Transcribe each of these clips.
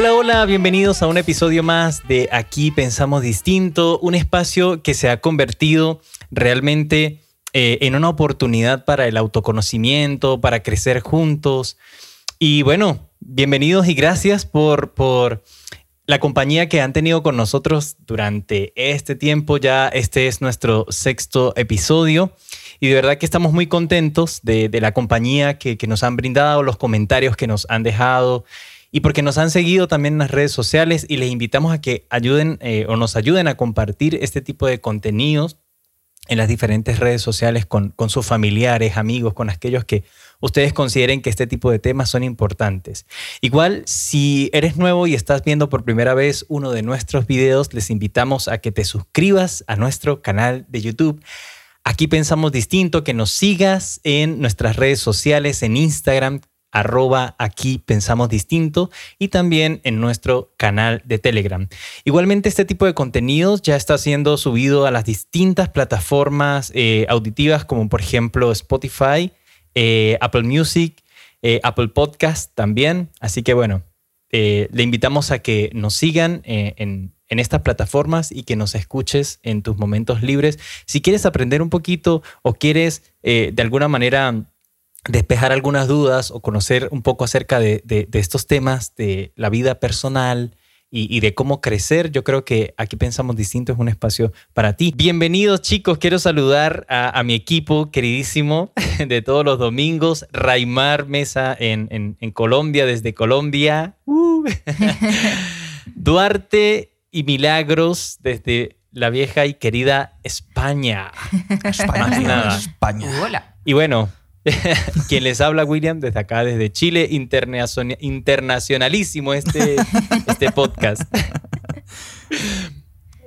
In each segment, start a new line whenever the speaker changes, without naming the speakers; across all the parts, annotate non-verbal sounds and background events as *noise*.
Hola, hola, bienvenidos a un episodio más de Aquí Pensamos Distinto, un espacio que se ha convertido realmente eh, en una oportunidad para el autoconocimiento, para crecer juntos. Y bueno, bienvenidos y gracias por, por la compañía que han tenido con nosotros durante este tiempo. Ya este es nuestro sexto episodio. Y de verdad que estamos muy contentos de, la compañía que, que nos han brindado, los comentarios que nos han dejado y porque nos han seguido también en las redes sociales y les invitamos a que ayuden eh, o nos ayuden a compartir este tipo de contenidos en las diferentes redes sociales con, con sus familiares, amigos, con aquellos que ustedes consideren que este tipo de temas son importantes. Igual, si eres nuevo y estás viendo por primera vez uno de nuestros videos, les invitamos a que te suscribas a nuestro canal de YouTube. Aquí pensamos distinto, que nos sigas en nuestras redes sociales, en Instagram, arroba aquí pensamos distinto y también en nuestro canal de Telegram. Igualmente este tipo de contenidos ya está siendo subido a las distintas plataformas eh, auditivas como por ejemplo Spotify, eh, Apple Music, eh, Apple Podcast también. Así que bueno, le invitamos a que nos sigan en, en estas plataformas y que nos escuches en tus momentos libres. Si quieres aprender un poquito o quieres de alguna manera despejar algunas dudas o conocer un poco acerca de, estos temas de la vida personal y, de cómo crecer, yo creo que aquí pensamos distinto, es un espacio para ti. Bienvenidos chicos, quiero saludar a, mi equipo queridísimo *laughs* de todos los domingos, Raimar Mesa en, Colombia, desde Colombia, uh. *laughs* Duarte y Milagros desde la vieja y querida España. *laughs*
España. España.
Hola. Y bueno, *laughs* Quien les habla, William, desde acá, desde Chile, internacionalísimo este, *laughs* este podcast.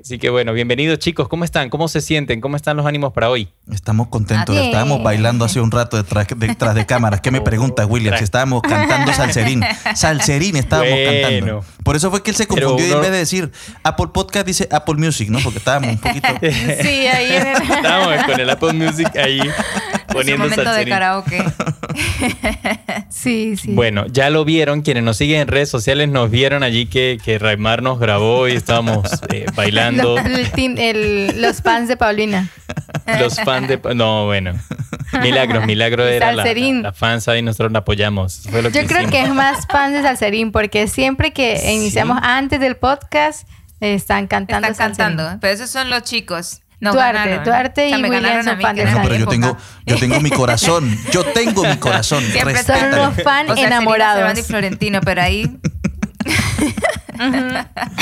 Así que bueno, bienvenidos chicos, ¿cómo están? ¿Cómo se sienten? ¿Cómo están los ánimos para hoy?
Estamos contentos, estábamos bailando hace un rato detrás, detrás de cámaras. ¿Qué me preguntas, William? Si estábamos cantando salserín. *laughs* Salserín estábamos cantando. Por eso fue que él se confundió y en vez de decir Apple Podcast dice Apple Music, ¿no? Porque estábamos un poquito...
sí, ahí.
estábamos con el Apple Music ahí poniendo
es un momento de karaoke. *laughs* sí, sí.
Bueno, ya lo vieron, quienes nos siguen en redes sociales nos vieron allí que, que Raimar nos grabó y estábamos eh, *laughs* bailando.
los fans de Paulina.
Los fans de... No, bueno. Milagros, Milagro era la, la, fans y nosotros la apoyamos.
Yo creo que es más fans de Salserín porque siempre que iniciamos antes del podcast están cantando
Están cantando, pero esos son los chicos. No
Duarte, Duarte y William son fan de no,
pero yo tengo, yo tengo mi corazón. *laughs* Yo tengo mi corazón.
Siempre son unos fan enamorados.
y Florentino, pero ahí...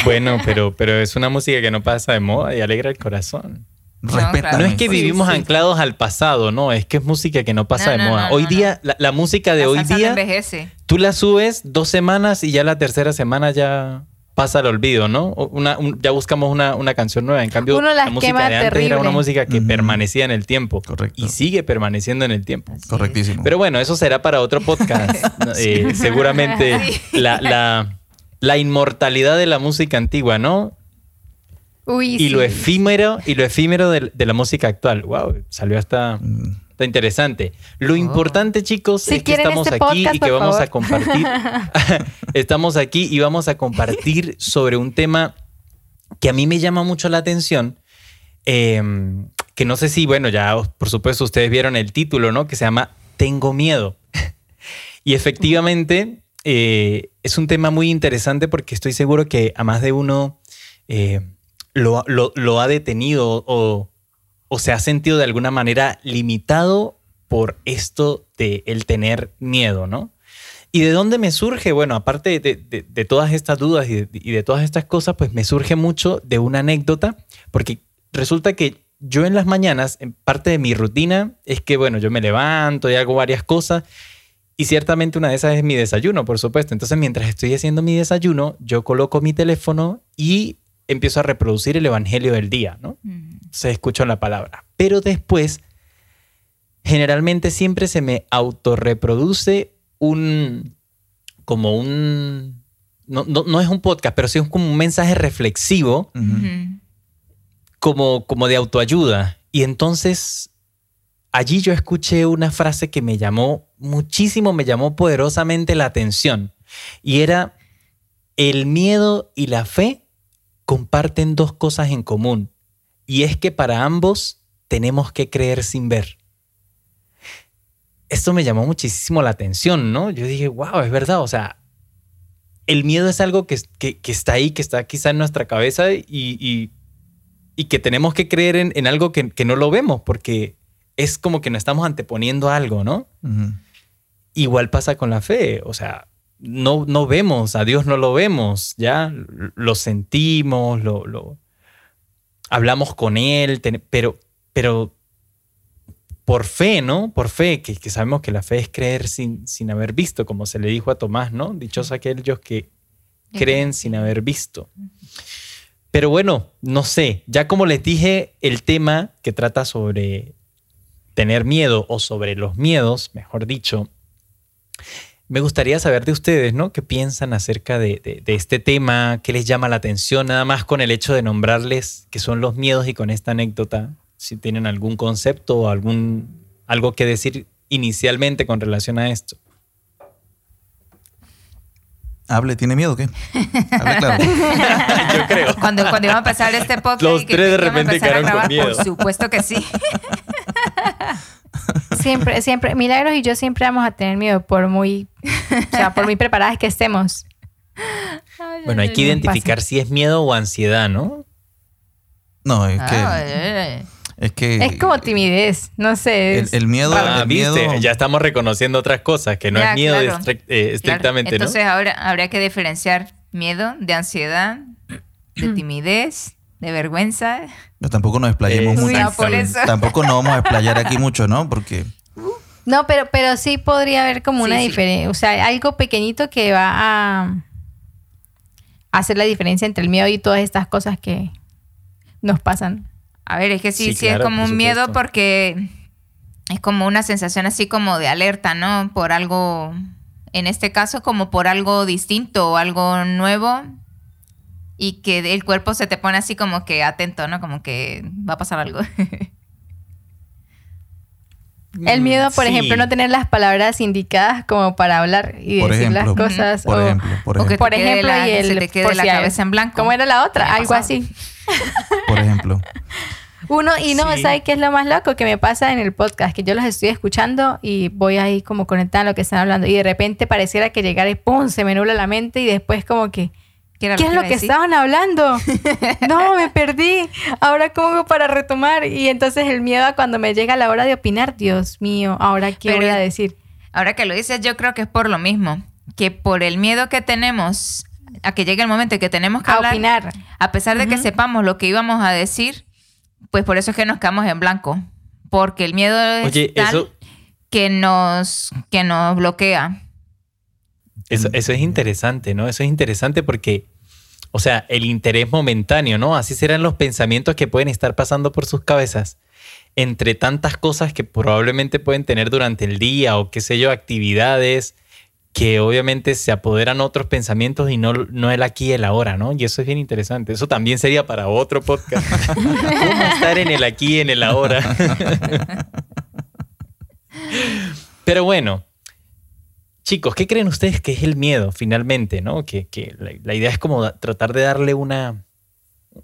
bueno, pero, pero es una música que no pasa de moda y alegra el corazón. No, no es que vivimos anclados al pasado, no, es que es música que no pasa de moda. hoy día, la, música de hoy día,
envejece.
tú la subes dos semanas y ya la tercera semana ya pasa al olvido, ¿no? Una, ya buscamos una, una, canción nueva. En cambio, la música de antes era una música que permanecía en el tiempo. Correcto. Y sigue permaneciendo en el tiempo.
Correctísimo.
Pero bueno, eso será para otro podcast. *laughs* Eh, seguramente *laughs* la, la, la, inmortalidad de la música antigua, ¿no?
Uy,
y lo efímero, y lo efímero de, de, la música actual. Wow, salió hasta. Mm. Está interesante. Lo oh. importante, chicos, es que estamos este aquí y que vamos a compartir. *laughs* *laughs* estamos aquí y vamos a compartir sobre un tema que a mí me llama mucho la atención. Em, que no sé si, bueno, ya por supuesto ustedes vieron el título, ¿no? Que se llama Tengo miedo. *laughs* y efectivamente eh, es un tema muy interesante porque estoy seguro que a más de uno eh, lo, ha detenido o, se ha sentido de alguna manera limitado por esto de el tener miedo, ¿no? ¿Y de dónde me surge? Bueno, aparte de, todas estas dudas y, de, todas estas cosas, pues me surge mucho de una anécdota, porque resulta que yo en las mañanas, parte de mi rutina es que, bueno, yo me levanto y hago varias cosas, y ciertamente una de esas es mi desayuno, por supuesto. Entonces, mientras estoy haciendo mi desayuno, yo coloco mi teléfono y empiezo a reproducir el Evangelio del día, ¿no? Se escucha la palabra. Pero después, generalmente siempre se me autorreproduce un, como un, no, es un podcast, pero sí es como un mensaje reflexivo, como, como de autoayuda. Y entonces allí yo escuché una frase que me llamó muchísimo, me llamó poderosamente la atención. Y era el miedo y la fe comparten dos cosas en común, y es que para ambos tenemos que creer sin ver. Esto me llamó muchísimo la atención, ¿no? Yo dije, wow, es verdad, o sea, el miedo es algo que, está ahí, que está quizá en nuestra cabeza y, que tenemos que creer en, algo que, no lo vemos, porque es como que nos estamos anteponiendo algo, ¿no? Igual pasa con la fe, o sea, no, no vemos, a Dios no lo vemos, ya lo sentimos, lo, lo hablamos con Él, pero, pero por fe, ¿no? Por fe, que, sabemos que la fe es creer sin, sin haber visto, como se le dijo a Tomás, ¿no? Dichosos aquellos que creen sin haber visto. Pero bueno, no sé, ya como les dije, el tema que trata sobre tener miedo o sobre los miedos, mejor dicho, me gustaría saber de ustedes, ¿no? ¿Qué piensan acerca de, este tema? ¿Qué les llama la atención? Nada más con el hecho de nombrarles qué son los miedos y con esta anécdota, si tienen algún concepto o algún, algo que decir inicialmente con relación a esto.
Hable, ¿tiene miedo o qué? Hable claro. *laughs*
Yo creo. Cuando, cuando iba a pasar este podcast.
Los tres de repente quedaron con miedo.
Por supuesto que sí. *laughs*
Siempre, siempre, Milagros y yo siempre vamos a tener miedo por muy, o sea, por muy preparadas que estemos.
bueno, hay que identificar si es miedo o ansiedad, ¿no?
No, es que... Ah, es que...
Es como timidez, no sé.
El, miedo...
Ah, ya estamos reconociendo otras cosas, que no es miedo eh, estrictamente,
Entonces ahora habría que diferenciar miedo de ansiedad, de mm. timidez, de vergüenza.
Pero tampoco nos explayemos mucho. Tampoco nos vamos a explayar aquí *laughs* mucho, ¿no? Porque...
No, pero, pero sí podría haber como una diferencia. O sea, algo pequeñito que va a hacer la diferencia entre el miedo y todas estas cosas que nos pasan.
A ver, es que sí, sí, es como un miedo porque es como una sensación así como de alerta, ¿no? Por algo, en este caso como por algo distinto o algo nuevo y que el cuerpo se te pone así como que atento, ¿no? Como que va a pasar algo. *laughs*
El miedo, por ejemplo, no tener las palabras indicadas como para hablar y decir las cosas.
Por ejemplo, por ejemplo.
por ejemplo, y el,
se te quede la cabeza en blanco.
¿Cómo era la otra? Algo así.
Por ejemplo. *laughs*
Uno, y no, ¿sabes qué es lo más loco que me pasa en el podcast? Que yo los estoy escuchando y voy ahí como conectando lo que están hablando y de repente pareciera que llegara y ¡pum! se me nubla la mente y después como que ¿Qué, es lo que estaban hablando? *laughs* no, me perdí. Ahora cómo para retomar. Y entonces el miedo a cuando me llega la hora de opinar, Dios mío, ahora qué voy a decir.
Ahora que lo dices, yo creo que es por lo mismo, que por el miedo que tenemos a que llegue el momento en que tenemos que
opinar,
a pesar de que sepamos lo que íbamos a decir, pues por eso es que nos quedamos en blanco, porque el miedo es que nos que nos bloquea.
Eso, eso es interesante, ¿no? Eso es interesante porque, o sea, el interés momentáneo, ¿no? Así serán los pensamientos que pueden estar pasando por sus cabezas entre tantas cosas que probablemente pueden tener durante el día o qué sé yo, actividades que obviamente se apoderan otros pensamientos y no, no el aquí y el ahora, ¿no? Y eso es bien interesante. Eso también sería para otro podcast. *laughs* ¿Cómo estar en el aquí y en el ahora? *laughs* Pero bueno, Chicos, ¿qué creen ustedes que es el miedo finalmente? ¿no? Que, la, idea es como tratar de darle una,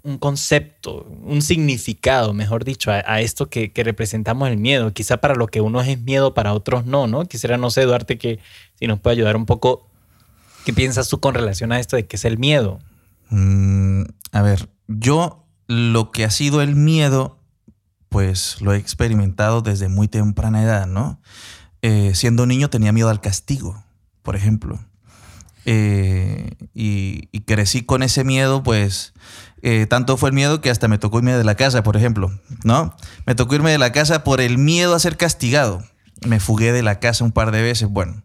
un concepto, un significado, mejor dicho, a, esto que, representamos el miedo. Quizá para lo que uno es miedo, para otros no, ¿no? Quisiera, no sé, Duarte, que si nos puede ayudar un poco, ¿qué piensas tú con relación a esto de qué es el miedo?
Mm, a ver, yo lo que ha sido el miedo, pues lo he experimentado desde muy temprana edad, ¿no? Eh, siendo niño tenía miedo al castigo, por ejemplo. Eh, y, crecí con ese miedo, pues eh, tanto fue el miedo que hasta me tocó irme de la casa, por ejemplo, ¿no? Me tocó irme de la casa por el miedo a ser castigado. Me fugué de la casa un par de veces, bueno.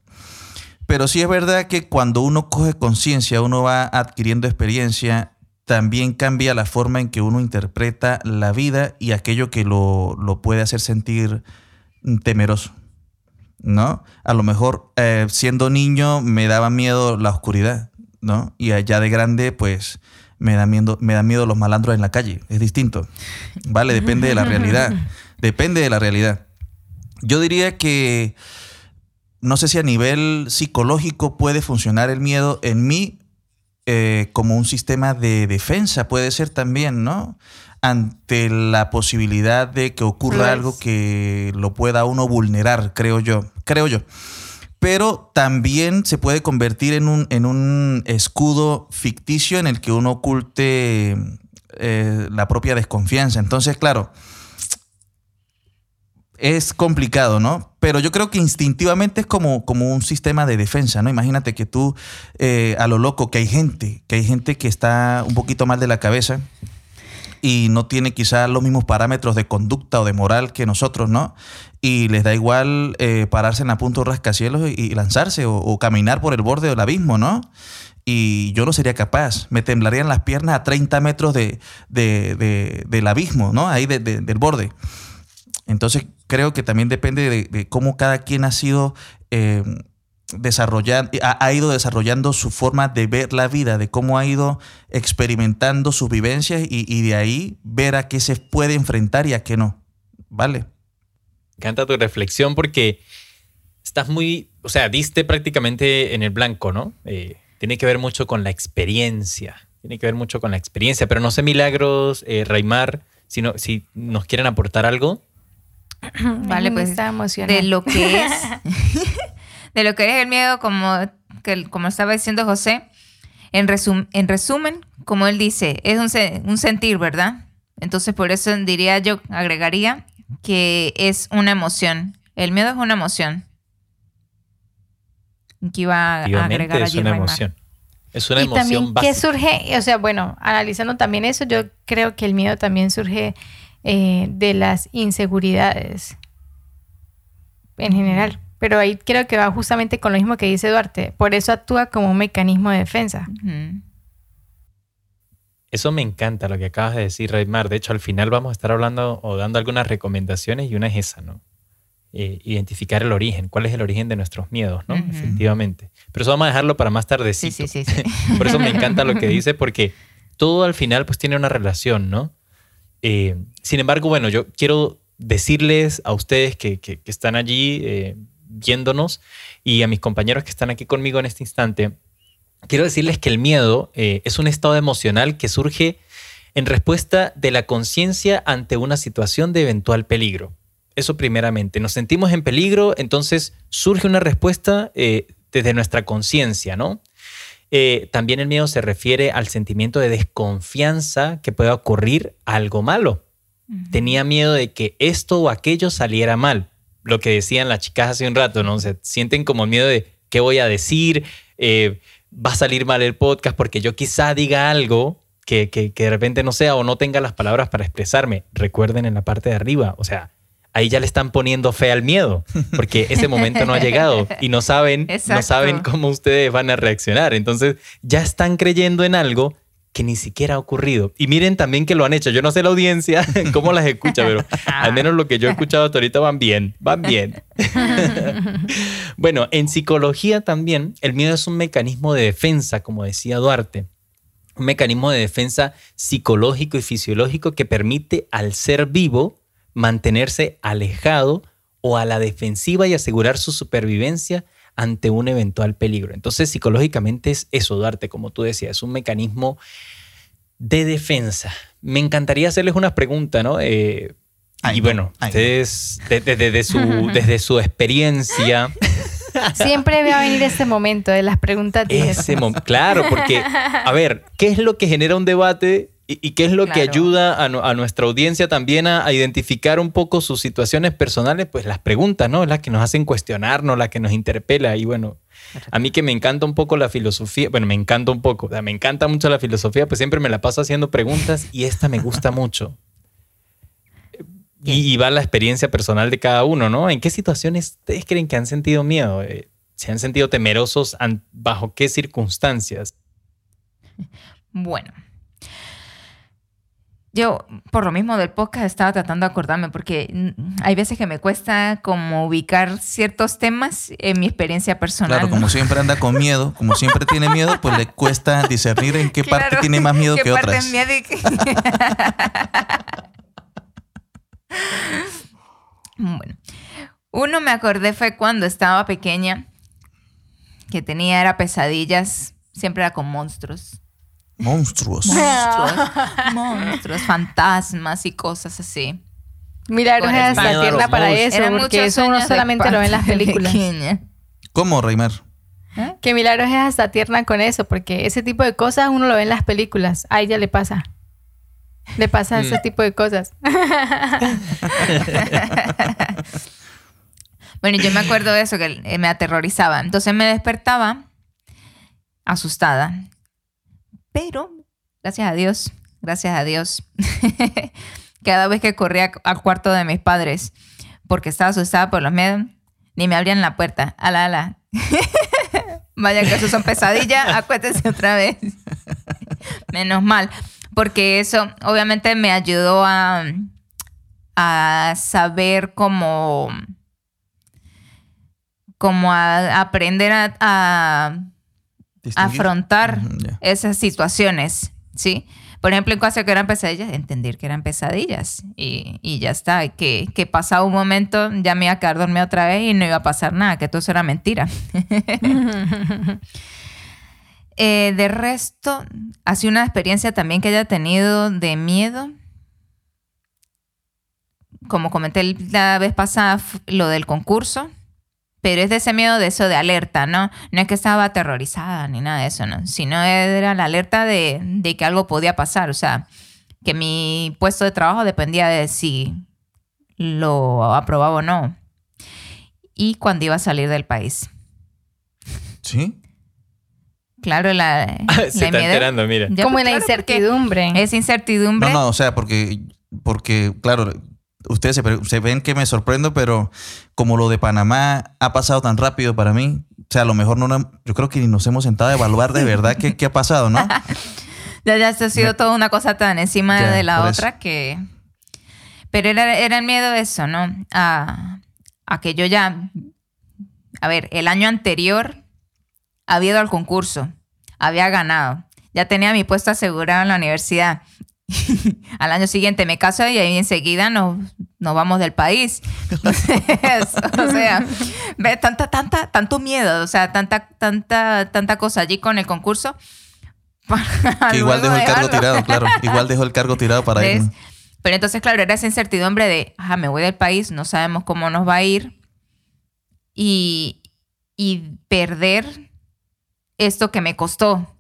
Pero sí es verdad que cuando uno coge conciencia, uno va adquiriendo experiencia, también cambia la forma en que uno interpreta la vida y aquello que lo, lo puede hacer sentir temeroso. ¿No? A lo mejor eh, siendo niño me daba miedo la oscuridad, ¿no? Y allá de grande, pues me da miedo, me da miedo los malandros en la calle. Es distinto. ¿Vale? Depende de la realidad. *laughs* Depende de la realidad. Yo diría que no sé si a nivel psicológico puede funcionar el miedo. En mí eh, como un sistema de defensa, puede ser también, ¿no? Ante la posibilidad de que ocurra algo que lo pueda uno vulnerar, creo yo, creo yo. Pero también se puede convertir en un, en un escudo ficticio en el que uno oculte eh, la propia desconfianza. Entonces, claro, es complicado, ¿no? Pero yo creo que instintivamente es como, como un sistema de defensa, ¿no? Imagínate que tú, eh, a lo loco, que hay gente, que hay gente que está un poquito mal de la cabeza y no tiene quizás los mismos parámetros de conducta o de moral que nosotros, ¿no? Y les da igual eh, pararse en la de rascacielos y, lanzarse o, caminar por el borde del abismo, ¿no? Y yo no sería capaz, me temblarían las piernas a 30 metros de, del abismo, ¿no? Ahí del borde. Entonces creo que también depende de, cómo cada quien ha sido eh, desarrollando, ha, ido desarrollando su forma de ver la vida, de cómo ha ido experimentando sus vivencias y, de ahí ver a qué se puede enfrentar y a qué no. ¿Vale?
Me encanta tu reflexión porque estás muy, o sea, diste prácticamente en el blanco, ¿no? Eh, tiene que ver mucho con la experiencia, tiene que ver mucho con la experiencia, pero no sé milagros, eh, Raimar, si, si nos quieren aportar algo.
Vale, pues de lo que es *laughs* de lo que es el miedo, como, que, como estaba diciendo José, en, en resumen, como él dice, es un, un sentir, ¿verdad? Entonces, por eso diría yo, agregaría que es una emoción. El miedo es una emoción.
Que iba a agregar es una emoción. Es una y emoción
también, ¿Qué surge? O sea, bueno, analizando también eso, yo creo que el miedo también surge eh, de las inseguridades en general. Pero ahí creo que va justamente con lo mismo que dice Duarte. Por eso actúa como un mecanismo de defensa.
Eso me encanta lo que acabas de decir, Raymar. De hecho, al final vamos a estar hablando o dando algunas recomendaciones y una es esa, ¿no? Eh, identificar el origen, cuál es el origen de nuestros miedos, ¿no? Efectivamente. Pero eso vamos a dejarlo para más tarde. Sí, sí, sí, *laughs* Por eso me encanta lo que dice, porque todo al final pues tiene una relación, ¿no? Eh, sin embargo, bueno, yo quiero decirles a ustedes que, están allí eh, viéndonos y a mis compañeros que están aquí conmigo en este instante, quiero decirles que el miedo eh, es un estado emocional que surge en respuesta de la conciencia ante una situación de eventual peligro. Eso primeramente, nos sentimos en peligro, entonces surge una respuesta desde nuestra conciencia, ¿no? Eh, también el miedo se refiere al sentimiento de desconfianza que pueda ocurrir algo malo. Tenía miedo de que esto o aquello saliera mal. Lo que decían las chicas hace un rato, ¿no? Se sienten como miedo de qué voy a decir, eh, va a salir mal el podcast porque yo quizá diga algo que, que, que de repente no sea o no tenga las palabras para expresarme. Recuerden en la parte de arriba, o sea, ahí ya le están poniendo fe al miedo, porque ese momento no ha llegado y no saben, no saben cómo ustedes van a reaccionar. Entonces ya están creyendo en algo que ni siquiera ha ocurrido. Y miren también que lo han hecho. Yo no sé la audiencia *laughs* cómo las escucha, pero al menos lo que yo he escuchado hasta ahorita van bien, van bien. *laughs* bueno, en psicología también el miedo es un mecanismo de defensa, como decía Duarte. Un mecanismo de defensa psicológico y fisiológico que permite al ser vivo mantenerse alejado o a la defensiva y asegurar su supervivencia ante un eventual peligro. Entonces, psicológicamente es eso, Duarte, como tú decías, es un mecanismo de defensa. Me encantaría hacerles una pregunta, ¿no? Eh, y bueno, ustedes, desde, su, *laughs* desde su experiencia...
Siempre va a venir ese momento de las preguntas.
Ese claro, porque, a ver, ¿qué es lo que genera un debate ¿Y, qué es lo que ayuda a, nuestra audiencia también a, identificar un poco sus situaciones personales? Pues las preguntas, ¿no? Las que nos hacen cuestionarnos, las que nos interpela. Y bueno, a mí que me encanta un poco la filosofía, bueno, me encanta un poco, me encanta mucho la filosofía, pues siempre me la paso haciendo preguntas y esta me gusta *laughs* mucho. Y, va la experiencia personal de cada uno, ¿no? ¿En qué situaciones ustedes creen que han sentido miedo? Eh, ¿Se han sentido temerosos? ¿Bajo qué circunstancias? *laughs*
Bueno, yo, por lo mismo del podcast, estaba tratando de acordarme porque hay veces que me cuesta como ubicar ciertos temas en mi experiencia personal.
Claro, como siempre anda con miedo, como siempre tiene miedo, pues le cuesta discernir en qué parte tiene más miedo que otras. Miedo *laughs*
bueno, uno me acordé fue cuando estaba pequeña, que tenía era pesadillas siempre era con monstruos.
Monstruos. *laughs*
Monstruos, fantasmas y cosas así.
Milagros es hasta tierna para eso, porque eso uno solamente lo ve en las películas.
¿Cómo, Reymar?
¿Eh? Que Milagros es hasta tierna con eso, porque ese tipo de cosas uno lo ve en las películas. A ella le pasa. Le pasa ese mm. tipo de cosas. *laughs*
bueno, yo me acuerdo de eso, que me aterrorizaba. Entonces me despertaba asustada. Pero, gracias a Dios, gracias a Dios, *laughs* cada vez que corría al cuarto de mis padres, porque estaba asustada por los miedos, ni me abrían la puerta. Ala, ala. *laughs* Vaya que eso son pesadillas, *laughs* acuérdese otra vez. Menos mal, porque eso obviamente me ayudó a, a saber cómo, cómo a, aprender a afrontar esas situaciones, ¿sí? Por ejemplo, en caso que eran pesadillas, entender que eran pesadillas y, ya está. Que, que pasaba un momento, ya me iba a quedar dormida otra vez y no iba a pasar nada, que todo eso era mentira. *laughs* *laughs* Eh, de resto, ha sido una experiencia también que haya tenido de miedo. Como comenté la vez pasada, lo del concurso pero es de ese miedo de eso de alerta, ¿no? No es que estaba aterrorizada ni nada de eso, ¿no? Sino era la alerta de, que algo podía pasar, o sea, que mi puesto de trabajo dependía de si lo aprobaba o no. Y cuando iba a salir del país.
¿Sí?
Claro, la, *laughs*
Se está enterando, mira.
Como en la incertidumbre.
Es incertidumbre.
No, no, o sea, porque, porque claro, ustedes se, ven que me sorprendo, pero como lo de Panamá ha pasado tan rápido para mí, o sea, a lo mejor no, yo creo que ni nos hemos sentado a evaluar de verdad qué, qué ha pasado, ¿no? *laughs*
ya, ya ha sido toda una cosa tan encima de la otra que... Pero era, era el miedo de eso, ¿no? A, a que yo ya... A ver, el año anterior había ido al concurso, había ganado, ya tenía mi puesto asegurado en la universidad *laughs* al año siguiente me caso y ahí enseguida nos, nos vamos del país. *laughs* o sea, ve tanta, tanta, tanto miedo, o sea, tanta, tanta, tanta cosa allí con el concurso. *laughs*
igual dejó el cargo tirado, claro. Igual dejó el cargo tirado para ir.
Pero entonces, claro, era esa incertidumbre de, ajá, me voy del país, no sabemos cómo nos va a ir. Y, y perder esto que me costó.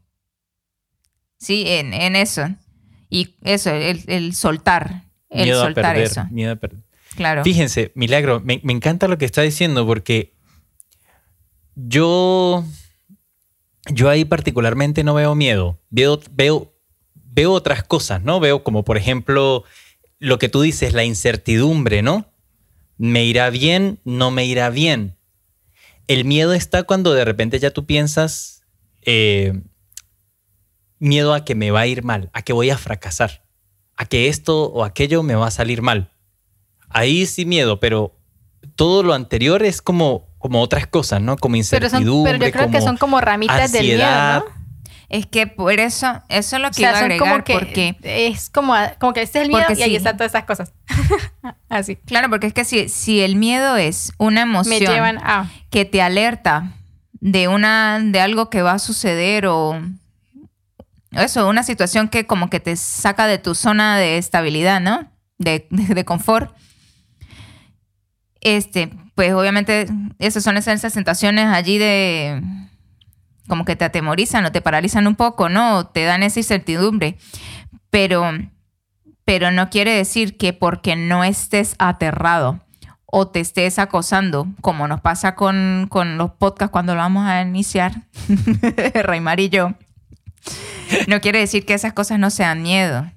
Sí, en, en eso. Y eso, el, soltar, el soltar eso.
Miedo a perder. Claro. Fíjense, Milagro, me, encanta lo que está diciendo porque yo, yo ahí particularmente no veo miedo. Veo, veo, veo otras cosas, ¿no? Veo como, por ejemplo, lo que tú dices, la incertidumbre, ¿no? ¿Me irá bien? ¿No me irá bien? El miedo está cuando de repente ya tú piensas, eh, miedo a que me va a ir mal, a que voy a fracasar, a que esto o aquello me va a salir mal. Ahí sí miedo, pero todo lo anterior es como, como otras cosas, ¿no? Como incertidumbre.
Pero, yo creo que son como ramitas del miedo, ¿no?
Es que por eso, eso es lo que iba a agregar, como que porque...
Es como, como que este es el miedo y ahí están todas esas cosas. *laughs* Así.
Claro, porque es que si, si el miedo es una emoción que te alerta de, una, de algo que va a suceder o eso, una situación que como que te saca de tu zona de estabilidad, ¿no? *laughs* De, confort. Este, pues obviamente esas son esas sensaciones allí de como que te atemorizan o te paralizan un poco, ¿no? te dan esa incertidumbre. Pero, pero no quiere decir que porque no estés aterrado o te estés acosando, como nos pasa con, con los podcasts cuando lo vamos a iniciar, *laughs* Raymar y yo, no quiere decir que esas cosas no sean miedo.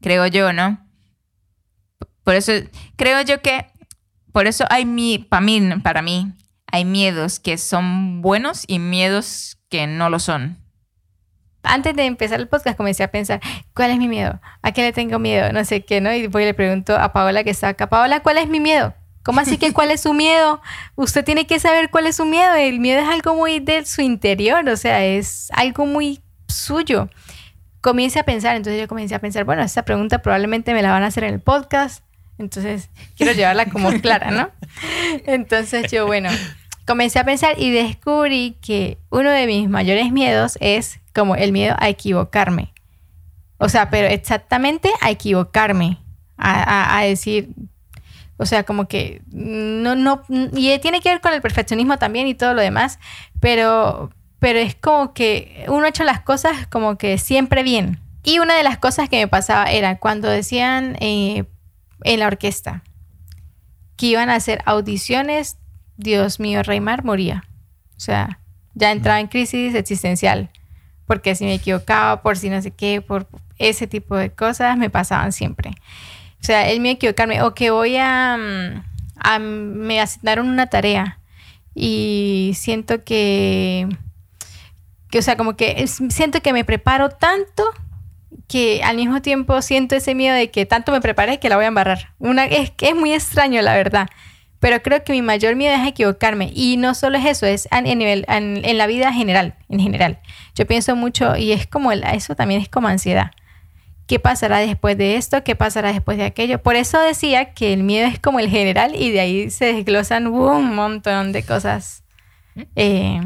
Creo yo, ¿no? Por eso, creo yo que, por eso hay mi, para mí, para mí, hay miedos que son buenos y miedos que no lo son.
Antes de empezar el podcast comencé a pensar, ¿cuál es mi miedo? ¿A qué le tengo miedo? No sé qué, ¿no? Y después le pregunto a Paola que está acá, Paola, ¿cuál es mi miedo? ¿Cómo así que cuál es su miedo? Usted tiene que saber cuál es su miedo. El miedo es algo muy de su interior, o sea, es algo muy suyo. Comience a pensar, entonces yo comencé a pensar, bueno, esta pregunta probablemente me la van a hacer en el podcast, entonces quiero llevarla como *laughs* clara, ¿no? Entonces yo, bueno, comencé a pensar y descubrí que uno de mis mayores miedos es como el miedo a equivocarme. O sea, pero exactamente a equivocarme, a, decir, o sea, como que no, no, y tiene que ver con el perfeccionismo también y todo lo demás, pero, pero es como que uno ha hecho las cosas como que siempre bien. Y una de las cosas que me pasaba era cuando decían eh, en la orquesta que iban a hacer audiciones, Dios mío, Reymar moría. O sea, ya entraba en crisis existencial porque si me equivocaba, por si no sé qué, por ese tipo de cosas me pasaban siempre. O sea, él me equivocarme o que voy a, mm, a me asignaron una tarea y siento que, que, o sea, como que siento que me preparo tanto que al mismo tiempo siento ese miedo de que tanto me preparé que la voy a embarrar. Una, es que es muy extraño, la verdad. Pero creo que mi mayor miedo es equivocarme. Y no solo es eso, es a, nivel, en la vida general, en general. Yo pienso mucho y es como, eso también es como ansiedad. ¿Qué pasará después de esto? ¿Qué pasará después de aquello? Por eso decía que el miedo es como el general y de ahí se desglosan un montón de cosas eh,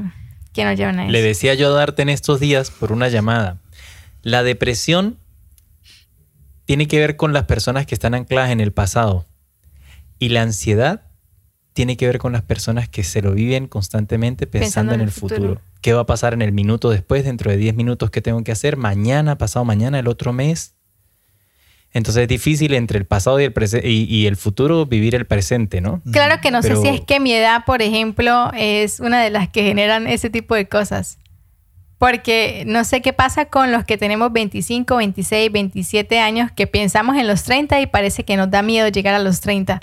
que nos llevan a eso.
Le decía yo a darte en estos días por una llamada. La depresión tiene que ver con las personas que están ancladas en el pasado. Y la ansiedad tiene que ver con las personas que se lo viven constantemente pensando, en el futuro. ¿Qué va a pasar en el minuto después, dentro de 10 minutos qué tengo que hacer? Mañana, pasado mañana, el otro mes. Entonces es difícil entre el pasado y el, y, el futuro vivir el presente, ¿no?
Claro que no sé si es que mi edad, por ejemplo, es una de las que generan ese tipo de cosas. Porque no sé qué pasa con los que tenemos 25, 26, 27 años que pensamos en los 30 y parece que nos da miedo llegar a los 30.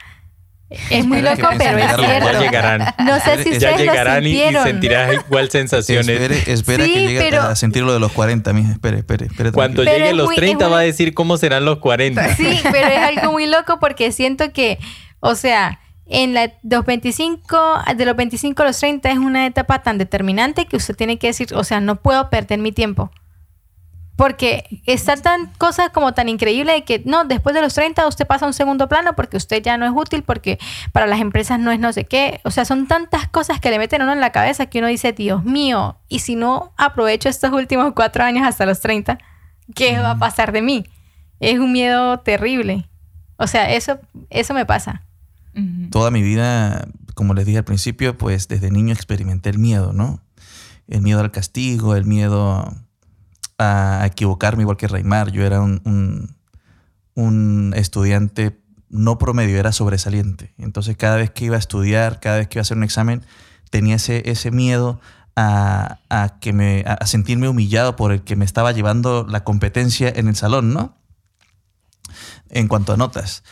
Es muy loco, pero es cierto.
Ya llegarán.
No sé si ustedes ya llegarán
y, sentirás igual sensaciones.
Espere, espera que llegue a sentir lo de los 40, mija. Espere, espere, espere.
Cuando llegue a los 30 va a decir cómo serán los 40.
Sí, pero es algo muy loco porque siento que, o sea, en la, los 25, de los 25 a los 30 es una etapa tan determinante que usted tiene que decir, o sea, no puedo perder mi tiempo. Porque está tan cosa como tan increíble de que no, después de los 30 usted pasa a un segundo plano porque usted ya no es útil, porque para las empresas no es no sé qué. O sea, son tantas cosas que le meten a uno en la cabeza que uno dice, Dios mío, y si no aprovecho estos últimos cuatro años hasta los 30, ¿qué va a pasar de mí? Es un miedo terrible. O sea, eso, eso me pasa.
Toda mi vida, como les dije al principio, pues desde niño experimenté el miedo, ¿no? El miedo al castigo, el miedo a equivocarme igual que Reymar. Yo era un, un, estudiante no promedio, era sobresaliente. Entonces cada vez que iba a estudiar, cada vez que iba a hacer un examen, tenía ese, ese miedo a, que me, a sentirme humillado por el que me estaba llevando la competencia en el salón, ¿no? En cuanto a notas.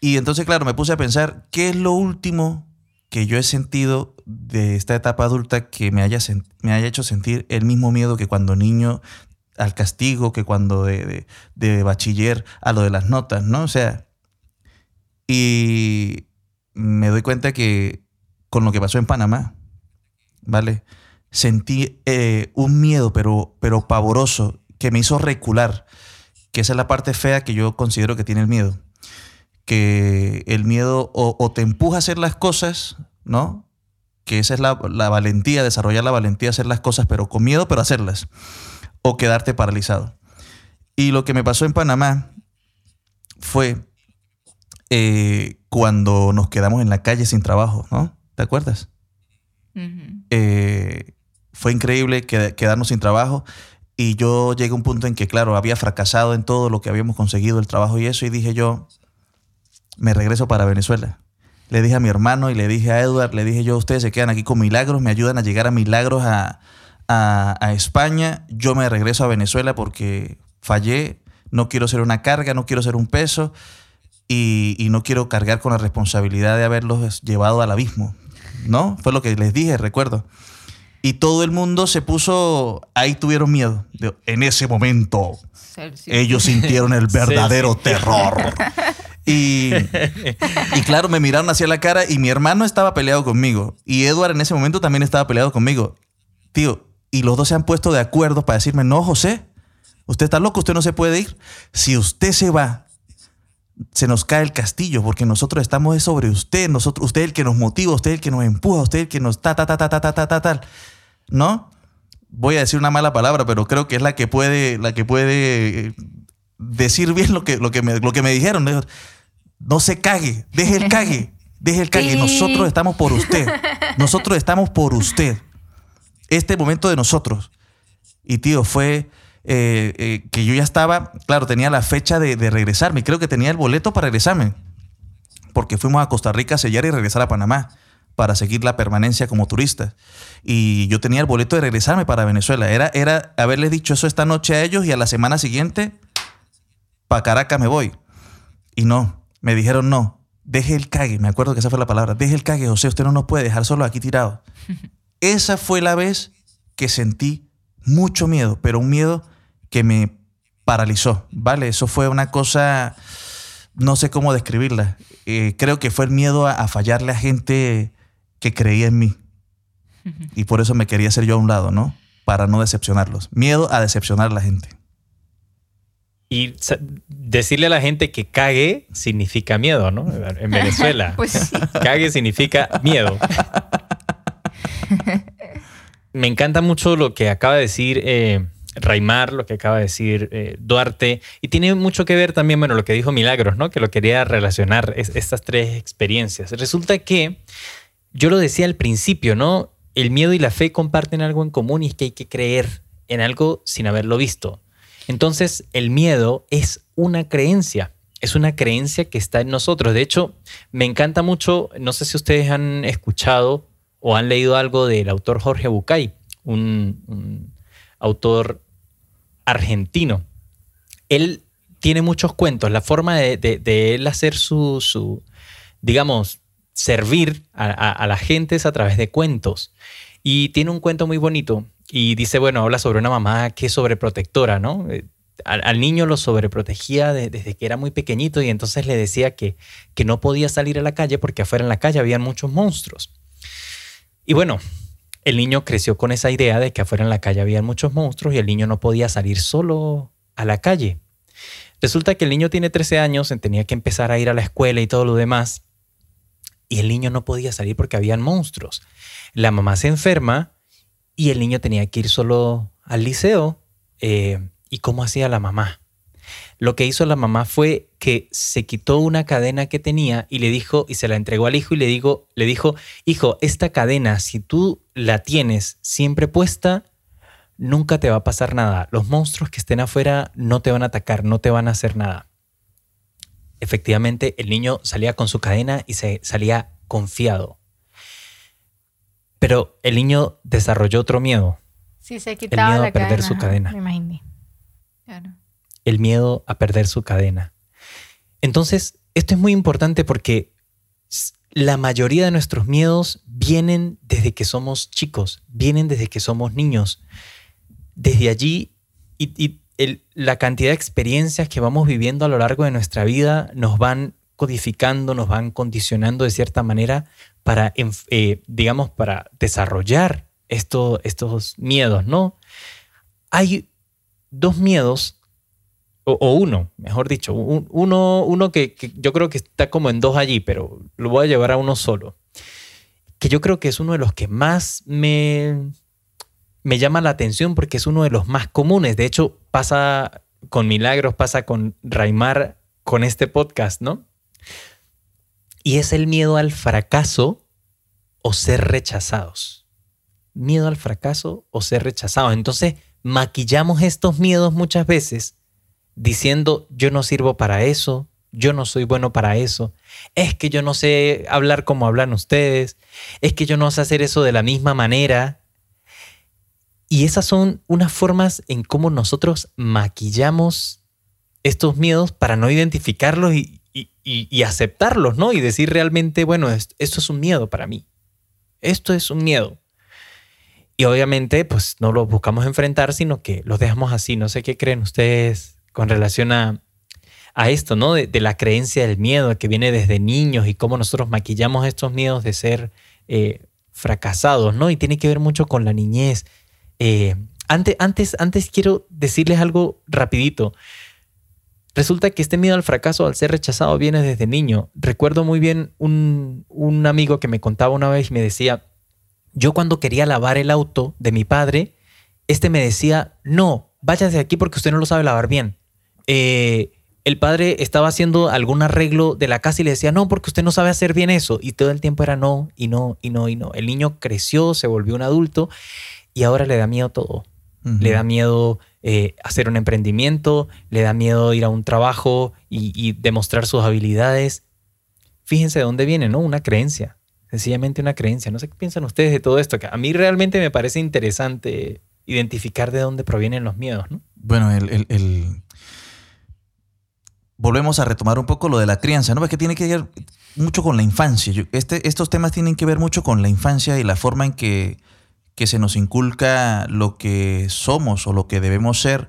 Y entonces, claro, me puse a pensar, ¿qué es lo último que yo he sentido de esta etapa adulta que me haya, me haya hecho sentir el mismo miedo que cuando niño al castigo, que cuando de, bachiller a lo de las notas, ¿no? O sea, y me doy cuenta que con lo que pasó en Panamá, ¿vale? Sentí eh, un miedo, pero, pero pavoroso, que me hizo recular, que esa es la parte fea que yo considero que tiene el miedo que el miedo o, te empuja a hacer las cosas, ¿no? Que esa es la, valentía, desarrollar la valentía, hacer las cosas, pero con miedo, pero hacerlas. O quedarte paralizado. Y lo que me pasó en Panamá fue eh, cuando nos quedamos en la calle sin trabajo, ¿no? ¿Te acuerdas? Eh, fue increíble quedarnos sin trabajo y yo llegué a un punto en que, claro, había fracasado en todo lo que habíamos conseguido, el trabajo y eso, y dije yo, me regreso para Venezuela. Le dije a mi hermano y le dije a Edward, le dije yo, ustedes se quedan aquí con milagros, me ayudan a llegar a milagros a, España, yo me regreso a Venezuela porque fallé, no quiero ser una carga, no quiero ser un peso y, no quiero cargar con la responsabilidad de haberlos llevado al abismo. ¿No? Fue lo que les dije, recuerdo. Y todo el mundo se puso, ahí tuvieron miedo. En ese momento, ellos sintieron el *laughs* verdadero terror. *laughs* Y, claro, me miraron hacia la cara y mi hermano estaba peleado conmigo. Y Edward en ese momento también estaba peleado conmigo. Tío, y los dos se han puesto de acuerdo para decirme, no, José, usted está loco, usted no se puede ir. Si usted se va, se nos cae el castillo porque nosotros estamos sobre usted, nosotros, usted es el que nos motiva, usted es el que nos empuja, usted es el que nos ta, ta, ta, ta, ta, ta, ta, ta, tal. ¿No? Voy a decir una mala palabra, pero creo que es la que puede, la que puede decir bien lo que, lo que, me, lo que me dijeron. No se cague, deje el cague, deje el cague. Nosotros estamos por usted. *laughs* Nosotros estamos por usted. Este momento de nosotros. Y tío, fue eh, eh, que yo ya estaba, claro, tenía la fecha de, regresarme. Creo que tenía el boleto para regresarme. Porque fuimos a Costa Rica a sellar y regresar a Panamá para seguir la permanencia como turista. Y yo tenía el boleto de regresarme para Venezuela. Era, era haberles dicho eso esta noche a ellos y a la semana siguiente, para Caracas me voy. Y no, me dijeron no, deje el cague. Me acuerdo que esa fue la palabra. Deje el cague, José, usted no nos puede dejar solo aquí tirado. *laughs* esa fue la vez que sentí mucho miedo, pero un miedo que me paralizó, ¿vale? Eso fue una cosa, no sé cómo describirla. Eh, creo que fue el miedo a, fallarle a gente que creía en mí. Y por eso me quería hacer yo a un lado, ¿no? Para no decepcionarlos. Miedo a decepcionar a la gente.
Y decirle a la gente que cague significa miedo, ¿no? En Venezuela. *laughs* pues Cague significa miedo. *laughs* Me encanta mucho lo que acaba de decir eh, Raimar, lo que acaba de decir eh, Duarte, y tiene mucho que ver también, bueno, lo que dijo Milagros, ¿no? Que lo quería relacionar, estas tres experiencias. Resulta que, yo lo decía al principio, ¿no? El miedo y la fe comparten algo en común y es que hay que creer en algo sin haberlo visto. Entonces, el miedo es una creencia, es una creencia que está en nosotros. De hecho, me encanta mucho, no sé si ustedes han escuchado o han leído algo del autor Jorge Bucay, un, autor argentino. Él tiene muchos cuentos, la forma de, él hacer su, digamos, servir a, la gente es a través de cuentos. Y tiene un cuento muy bonito y dice, bueno, habla sobre una mamá que es sobreprotectora, ¿no? Eh, al, niño lo sobreprotegía desde que era muy pequeñito y entonces le decía que, que no podía salir a la calle porque afuera en la calle había muchos monstruos. Y bueno, el niño creció con esa idea de que afuera en la calle había muchos monstruos y el niño no podía salir solo a la calle. Resulta que el niño tiene 13 años, tenía que empezar a ir a la escuela y todo lo demás, y el niño no podía salir porque habían monstruos. La mamá se enferma y el niño tenía que ir solo al liceo. Eh, ¿Y cómo hacía la mamá? Lo que hizo la mamá fue que se quitó una cadena que tenía y le dijo y se la entregó al hijo y le le dijo, "Hijo, esta cadena si tú la tienes siempre puesta, nunca te va a pasar nada. Los monstruos que estén afuera no te van a atacar, no te van a hacer nada." Efectivamente, el niño salía con su cadena y se salía confiado. Pero el niño desarrolló otro miedo.
Sí, se quitaba el
miedo a perder su cadena.
Me imaginé.
Claro el miedo a perder su cadena. Entonces, esto es muy importante porque la mayoría de nuestros miedos vienen desde que somos chicos, vienen desde que somos niños. Desde allí y, la cantidad de experiencias que vamos viviendo a lo largo de nuestra vida nos van codificando, nos van condicionando de cierta manera para, eh, digamos, para desarrollar estos miedos, ¿no? Hay dos miedos o, uno, mejor dicho, uno, uno que, yo creo que está como en dos allí, pero lo voy a llevar a uno solo, que yo creo que es uno de los que más me, me llama la atención porque es uno de los más comunes. De hecho, pasa con Milagros, pasa con Raimar, con este podcast, ¿no? Y es el miedo al fracaso o ser rechazados. Miedo al fracaso o ser rechazados. Entonces, maquillamos estos miedos muchas veces diciendo yo no sirvo para eso, yo no soy bueno para eso, es que yo no sé hablar como hablan ustedes, es que yo no sé hacer eso de la misma manera. Y esas son unas formas en cómo nosotros maquillamos estos miedos para no identificarlos y, aceptarlos, ¿no? Y decir realmente, bueno, esto, esto es un miedo para mí. Esto es un miedo. Y obviamente, pues no lo buscamos enfrentar, sino que los dejamos así. No sé qué creen ustedes, con relación a, esto, ¿no? De, la creencia del miedo que viene desde niños y cómo nosotros maquillamos estos miedos de ser eh, fracasados, ¿no? Y tiene que ver mucho con la niñez. Eh, antes, antes, antes quiero decirles algo rapidito. Resulta que este miedo al fracaso, al ser rechazado, viene desde niño. Recuerdo muy bien un, un amigo que me contaba una vez y me decía, yo cuando quería lavar el auto de mi padre, este me decía, no, váyase de aquí porque usted no lo sabe lavar bien. Eh, el padre estaba haciendo algún arreglo de la casa y le decía, no, porque usted no sabe hacer bien eso. Y todo el tiempo era no, y no, y no, y no. El niño creció, se volvió un adulto y ahora le da miedo todo. Le da miedo eh, hacer un emprendimiento, le da miedo ir a un trabajo y, demostrar sus habilidades. Fíjense de dónde viene, ¿no? Una creencia. Sencillamente una creencia. No sé qué piensan ustedes de todo esto. a mí realmente me parece interesante identificar de dónde provienen los miedos, ¿no?
Bueno, el, volvemos a retomar un poco lo de la crianza, ¿no? que tiene que ver mucho con la infancia. Este, estos temas tienen que ver mucho con la infancia y la forma en que que se nos inculca lo que somos o lo que debemos ser.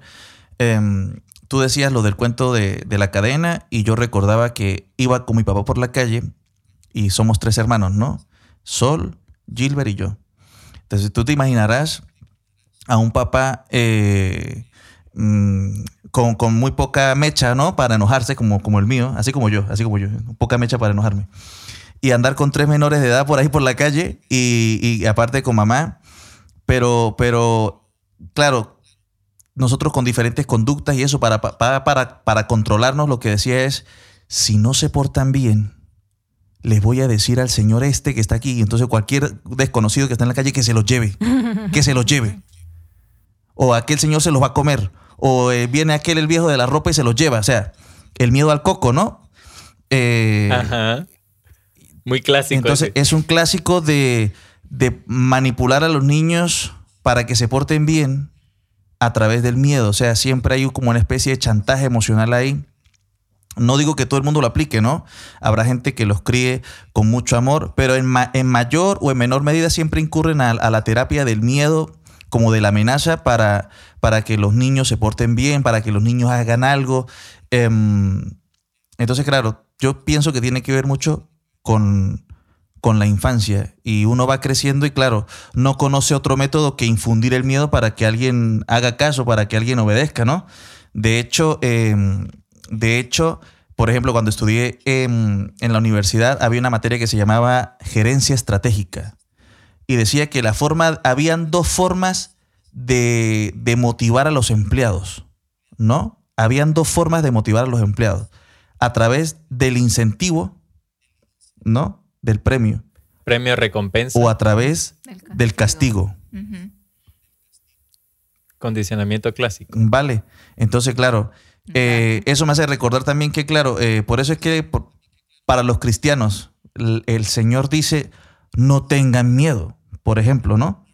Em, tú decías lo del cuento de, la cadena y yo recordaba que iba con mi papá por la calle y somos tres hermanos, ¿no? Sol, Gilbert y yo. Entonces tú te imaginarás a un papá eh, mm, con, muy poca mecha, ¿no? Para enojarse como, como el mío, así como yo, así como yo, poca mecha para enojarme. Y andar con tres menores de edad por ahí por la calle y, y aparte con mamá pero, pero, claro, nosotros con diferentes conductas y eso para, para, para, para controlarnos, lo que decía es, si no se portan bien, les voy a decir al señor este que está aquí, entonces cualquier desconocido que está en la calle que se los lleve, *laughs* que se los lleve. O aquel señor se los va a comer. O eh, viene aquel el viejo de la ropa y se los lleva. O sea, el miedo al coco, ¿no?
Eh, Ajá. Muy clásico.
Entonces es un clásico de de manipular a los niños para que se porten bien a través del miedo. O sea, siempre hay como una especie de chantaje emocional ahí. No digo que todo el mundo lo aplique, ¿no? Habrá gente que los críe con mucho amor, pero en, mayor o en menor medida siempre incurren a, la terapia del miedo como de la amenaza para, para que los niños se porten bien, para que los niños hagan algo. Em, entonces, claro, yo pienso que tiene que ver mucho con, con la infancia y uno va creciendo y claro, no conoce otro método que infundir el miedo para que alguien haga caso, para que alguien obedezca, ¿no? De hecho, em, de hecho, por ejemplo, cuando estudié en, la universidad había una materia que se llamaba gerencia estratégica y decía que la forma, habían dos formas de, de motivar a los empleados, ¿no? Habían dos formas de motivar a los empleados. A través del incentivo, ¿no? Del premio.
Premio recompensa.
O a través del castigo.
Condicionamiento clásico.
Vale. Entonces, claro, eh, eso me hace recordar también que, claro, eh, por eso es que para los cristianos el, Señor dice, no tengan miedo, por ejemplo, ¿no?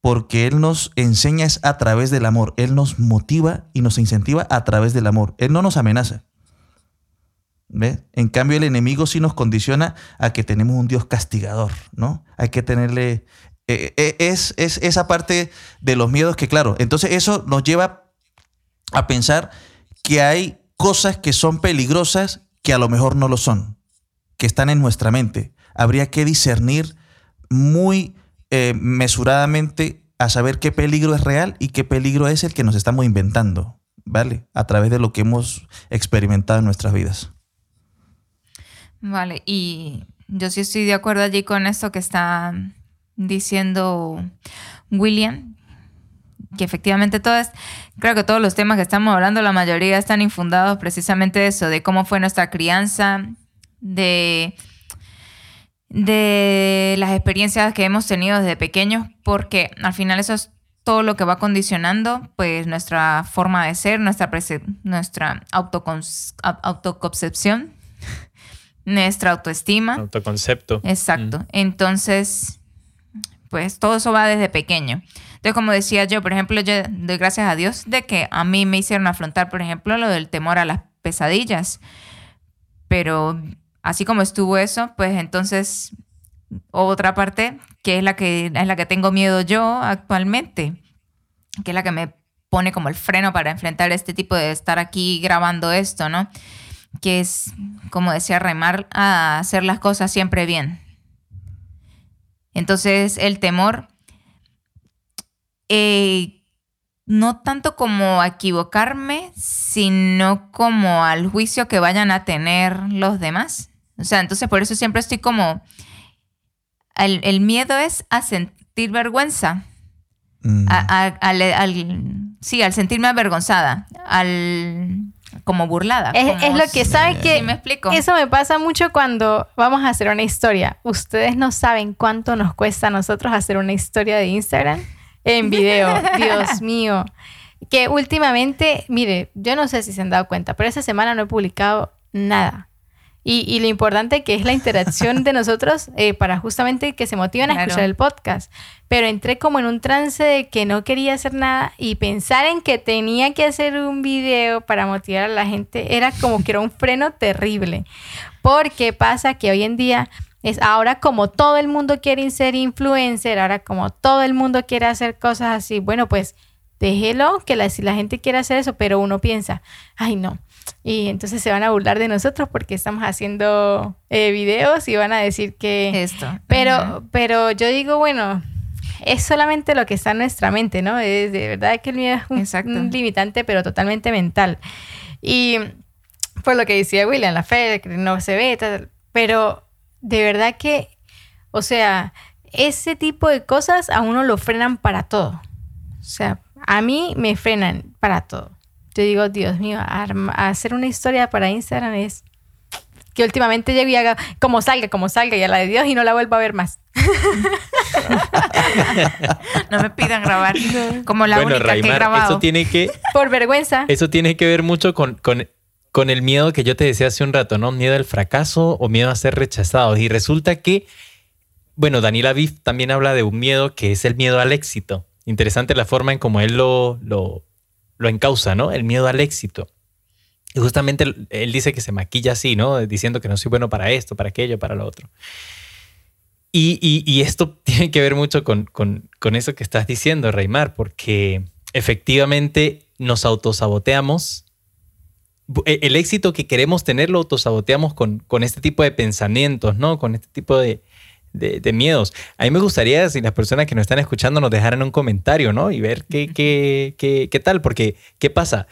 Porque Él nos enseña es a través del amor. Él nos motiva y nos incentiva a través del amor. Él no nos amenaza. En cambio, el enemigo sí nos condiciona a que tenemos un Dios castigador, ¿no? Hay que tenerle... Eh, eh, es, esa parte de los miedos que, claro, entonces eso nos lleva a pensar que hay cosas que son peligrosas que a lo mejor no lo son, que están en nuestra mente. Habría que discernir muy eh, mesuradamente a saber qué peligro es real y qué peligro es el que nos estamos inventando, ¿vale? A través de lo que hemos experimentado en nuestras vidas.
Vale, y yo sí estoy de acuerdo allí con esto que está diciendo William, que efectivamente todas, creo que todos los temas que estamos hablando, la mayoría están infundados precisamente de eso, de cómo fue nuestra crianza, de, de las experiencias que hemos tenido desde pequeños, porque al final eso es todo lo que va condicionando pues nuestra forma de ser, nuestra, nuestra autoconcepción nuestra autoestima.
Autoconcepto.
Exacto. Entonces, pues todo eso va desde pequeño. Entonces, como decía yo, por ejemplo, yo doy gracias a Dios de que a mí me hicieron afrontar, por ejemplo, lo del temor a las pesadillas. Pero así como estuvo eso, pues entonces otra parte que es la que es la que tengo miedo yo actualmente, que es la que me pone como el freno para enfrentar este tipo de estar aquí grabando esto, ¿no? Que es, como decía Remar, a hacer las cosas siempre bien. Entonces el temor, eh, no tanto como a equivocarme, sino como al juicio que vayan a tener los demás. O sea, entonces por eso siempre estoy como... El, miedo es a sentir vergüenza. Mm. al, sí, al sentirme avergonzada. Al como burlada.
Es, lo que saben que
me explico.
eso me pasa mucho cuando vamos a hacer una historia. Ustedes no saben cuánto nos cuesta a nosotros hacer una historia de Instagram en *laughs* video. Dios mío. Que últimamente, mire, yo no sé si se han dado cuenta, pero esta semana no he publicado nada. Y, lo importante que es la interacción de nosotros eh, para justamente que se motiven a escuchar el podcast. Pero entré como en un trance de que no quería hacer nada y pensar en que tenía que hacer un video para motivar a la gente era como que era un freno terrible. Porque pasa que hoy en día es ahora como todo el mundo quiere ser influencer, ahora como todo el mundo quiere hacer cosas así, bueno, pues déjelo, que la, si la gente quiere hacer eso, pero uno piensa, ay no, y entonces se van a burlar de nosotros porque estamos haciendo eh, videos y van a decir que...
Esto.
Pero, pero yo digo, bueno, es solamente lo que está en nuestra mente, ¿no? Es de verdad que el miedo es un, limitante, pero totalmente mental. Y por lo que decía William, la fe que no se ve, pero de verdad que, o sea, ese tipo de cosas a uno lo frenan para todo. O sea, a mí me frenan para todo yo digo, Dios mío, hacer una historia para Instagram es que últimamente llegue y haga como salga, como salga, y a la de Dios y no la vuelvo a ver más. *laughs*
no me pidan grabar como la única que he grabado.
Eso tiene que...
Por vergüenza.
Eso tiene que ver mucho con, con, con el miedo que yo te decía hace un rato, ¿no? Miedo al fracaso o miedo a ser rechazados. Y resulta que, bueno, Daniel Aviv también habla de un miedo que es el miedo al éxito. Interesante la forma en cómo él lo, lo, encausa, ¿no? El miedo al éxito. Y justamente él, dice que se maquilla así, ¿no? Diciendo que no soy bueno para esto, para aquello, para lo otro. Y, esto *laughs* tiene que ver mucho con, con, eso que estás diciendo, Reymar, porque efectivamente nos autosaboteamos. E, el éxito que queremos tener lo autosaboteamos con, con este tipo de pensamientos, ¿no? Con este tipo de, de, miedos. A mí me gustaría si las personas que nos están escuchando nos dejaran un comentario, ¿no? Y ver qué, qué, qué, qué tal, porque ¿qué pasa?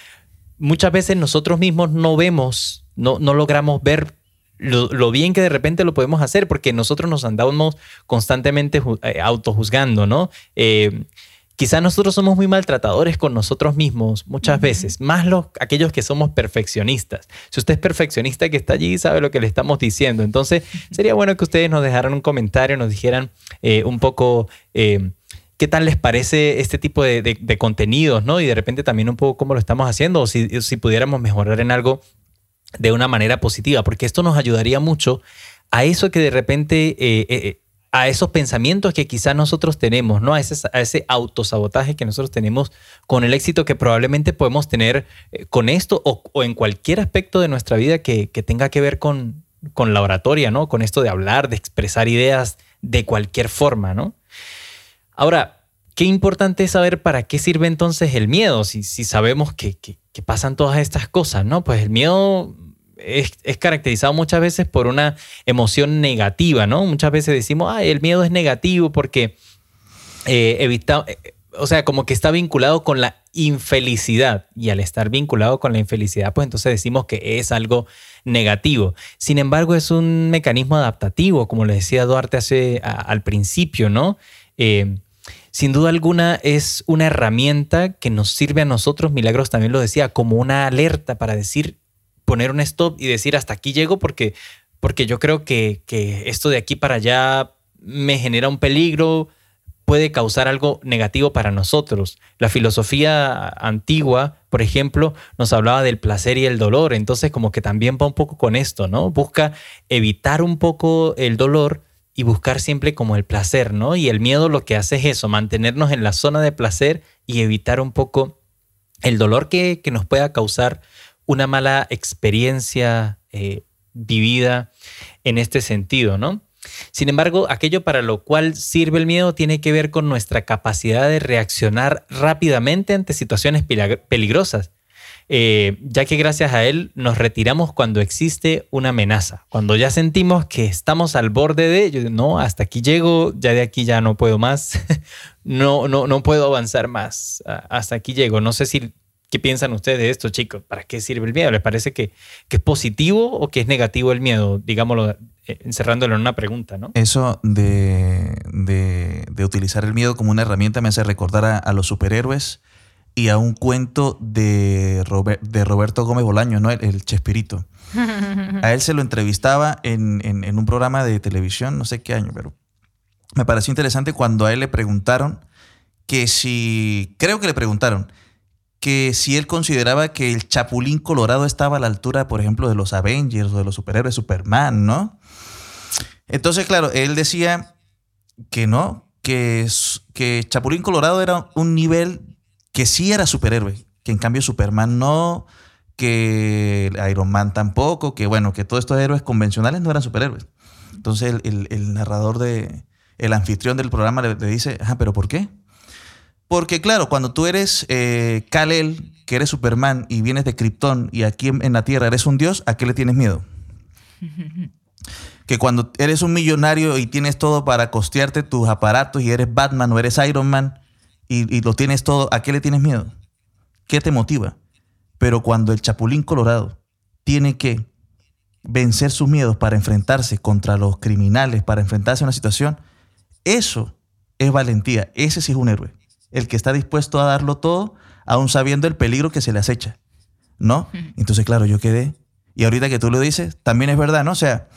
Muchas veces nosotros mismos no vemos, no, no logramos ver lo, bien que de repente lo podemos hacer, porque nosotros nos andamos constantemente eh, autojuzgando, ¿no? Eh, Quizá nosotros somos muy maltratadores con nosotros mismos muchas veces, más los, aquellos que somos perfeccionistas. Si usted es perfeccionista que está allí, sabe lo que le estamos diciendo. Entonces, sería bueno que ustedes nos dejaran un comentario, nos dijeran eh, un poco eh, qué tal les parece este tipo de, contenidos, ¿no? Y de repente también un poco cómo lo estamos haciendo o si, si pudiéramos mejorar en algo de una manera positiva, porque esto nos ayudaría mucho a eso que de repente... Eh, a esos pensamientos que quizás nosotros tenemos, ¿no? A ese, a ese autosabotaje que nosotros tenemos con el éxito que probablemente podemos tener eh, con esto o, en cualquier aspecto de nuestra vida que, tenga que ver con, con, la oratoria, ¿no? Con esto de hablar, de expresar ideas de cualquier forma, ¿no? Ahora, qué importante es saber para qué sirve entonces el miedo, si, si sabemos que, que, que pasan todas estas cosas, ¿no? Pues el miedo es, caracterizado muchas veces por una emoción negativa, ¿no? Muchas veces decimos, ah, el miedo es negativo porque eh, evita, eh, o sea, como que está vinculado con la infelicidad y al estar vinculado con la infelicidad, pues entonces decimos que es algo negativo. Sin embargo, es un mecanismo adaptativo, como le decía Duarte hace, al principio, ¿no? Eh, sin duda alguna es una herramienta que nos sirve a nosotros, Milagros también lo decía, como una alerta para decir, poner un stop y decir hasta aquí llego porque, porque yo creo que, esto de aquí para allá me genera un peligro, puede causar algo negativo para nosotros. La filosofía antigua, por ejemplo, nos hablaba del placer y el dolor, entonces como que también va un poco con esto, ¿no? Busca evitar un poco el dolor y buscar siempre como el placer, ¿no? Y el miedo lo que hace es eso, mantenernos en la zona de placer y evitar un poco el dolor que, que nos pueda causar una mala experiencia eh, vivida en este sentido, ¿no? Sin embargo, aquello para lo cual sirve el miedo tiene que ver con nuestra capacidad de reaccionar rápidamente ante situaciones peligrosas. eh, ya que gracias a él nos retiramos cuando existe una amenaza, cuando ya sentimos que estamos al borde de no, hasta aquí llego, ya de aquí ya no puedo más, *laughs* no, no, no puedo avanzar más, hasta aquí llego. No sé si ¿Qué piensan ustedes de esto, chicos? ¿Para qué sirve el miedo? ¿Les parece que, que es positivo o que es negativo el miedo? Digámoslo, eh, encerrándolo en una pregunta, ¿no?
Eso de, de, utilizar el miedo como una herramienta me hace recordar a los superhéroes y a un cuento de, de Roberto Gómez Bolaño, ¿no? El, Chespirito. *laughs* A él se lo entrevistaba en, en, un programa de televisión, no sé qué año, pero me pareció interesante cuando a él le preguntaron que si, creo que le preguntaron, que si él consideraba que el Chapulín Colorado estaba a la altura, por ejemplo, de los Avengers o de los superhéroes Superman, ¿no? Entonces, claro, él decía que no, que, Chapulín Colorado era un nivel que sí era superhéroe, que en cambio Superman no, que Iron Man tampoco, que bueno, que todos estos héroes convencionales no eran superhéroes. Entonces el, narrador de, el anfitrión del programa le, dice, ajá, pero ¿por qué? Porque claro, cuando tú eres eh, Kal-El, que eres Superman y vienes de Krypton y aquí en, la Tierra eres un dios, ¿a qué le tienes miedo? *laughs* que cuando eres un millonario y tienes todo para costearte tus aparatos y eres Batman o eres Iron Man, y, lo tienes todo, ¿a qué le tienes miedo? ¿Qué te motiva? Pero cuando el Chapulín Colorado tiene que vencer sus miedos para enfrentarse contra los criminales, para enfrentarse a una situación, eso es valentía. Ese sí es un héroe. El que está dispuesto a darlo todo, aún sabiendo el peligro que se le acecha. ¿No? Entonces, claro, yo quedé. Y ahorita que tú lo dices, también es verdad, ¿no? O sea,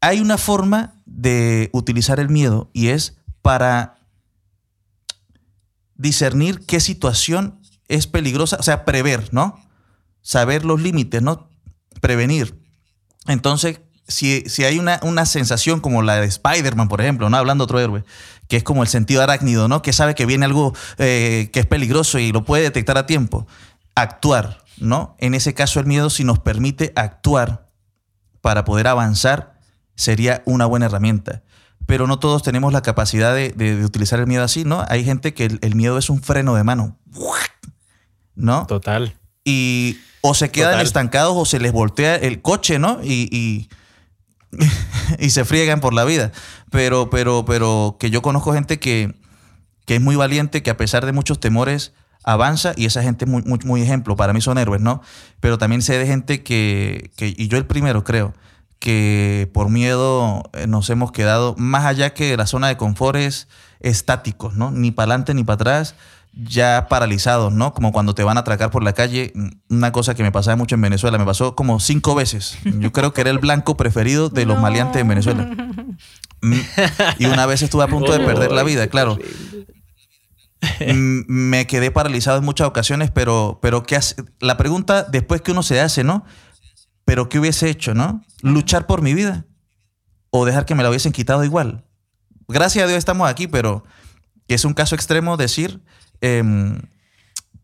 hay una forma de utilizar el miedo y es para discernir qué situación es peligrosa, o sea, prever, ¿no? Saber los límites, ¿no? Prevenir. Entonces, si, si hay una, una, sensación como la de Spider-Man, por ejemplo, ¿no? Hablando de otro héroe, que es como el sentido arácnido, ¿no? Que sabe que viene algo eh, que es peligroso y lo puede detectar a tiempo. Actuar, ¿no? En ese caso, el miedo, si nos permite actuar para poder avanzar, sería una buena herramienta pero no todos tenemos la capacidad de, utilizar el miedo así, ¿no? Hay gente que el, miedo es un freno de mano, ¿no?
Total.
Y o se quedan estancados o se les voltea el coche, ¿no? Y, y, *laughs* se friegan por la vida. Pero, pero, pero que yo conozco gente que, que es muy valiente, que a pesar de muchos temores avanza y esa gente es muy, muy, ejemplo. Para mí son héroes, ¿no? Pero también sé de gente que, que, y yo el primero creo, que por miedo eh, nos hemos quedado más allá que la zona de confort estáticos, ¿no? Ni para adelante ni para atrás, ya paralizados, ¿no? Como cuando te van a atracar por la calle. Una cosa que me pasaba mucho en Venezuela, me pasó como cinco veces. Yo creo que era el blanco preferido de los maleantes en Venezuela. Mm, y una vez estuve a punto de perder la vida, claro. Mm, me quedé paralizado en muchas ocasiones, pero, pero ¿qué hace? la pregunta después que uno se hace, ¿no? Pero ¿qué hubiese hecho, no? Luchar por mi vida o dejar que me la hubiesen quitado igual. Gracias a Dios estamos aquí, pero es un caso extremo decir, em,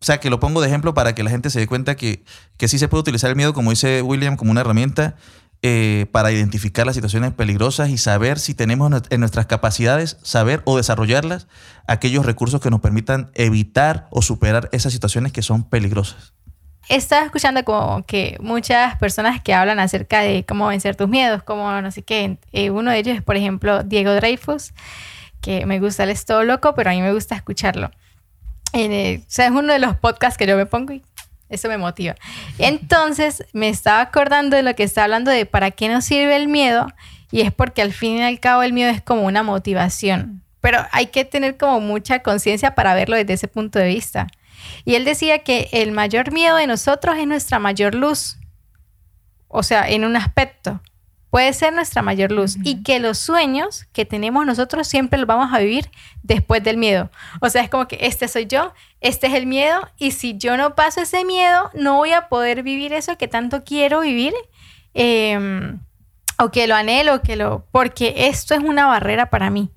o sea, que lo pongo de ejemplo para que la gente se dé cuenta que, que sí se puede utilizar el miedo, como dice William, como una herramienta eh, para identificar las situaciones peligrosas y saber si tenemos en nuestras capacidades, saber o desarrollarlas, aquellos recursos que nos permitan evitar o superar esas situaciones que son peligrosas
estaba escuchando como que muchas personas que hablan acerca de cómo vencer tus miedos, como no sé qué. Eh, uno de ellos es, por ejemplo, Diego Dreyfus, que me gusta, él es todo loco, pero a mí me gusta escucharlo. O sea, es uno de los podcasts que yo me pongo y eso me motiva. Entonces, me estaba acordando de lo que está hablando de para qué nos sirve el miedo, y es porque al fin y al cabo el miedo es como una motivación. Pero hay que tener como mucha conciencia para verlo desde ese punto de vista. Y él decía que el mayor miedo de nosotros es nuestra mayor luz. O sea, en un aspecto. Puede ser nuestra mayor luz. Y que los sueños que tenemos nosotros siempre los vamos a vivir después del miedo. O sea, es como que este soy yo, este es el miedo. Y si yo no paso ese miedo, no voy a poder vivir eso que tanto quiero vivir. Em, o que lo anhelo, que lo... Porque esto es una barrera para mí.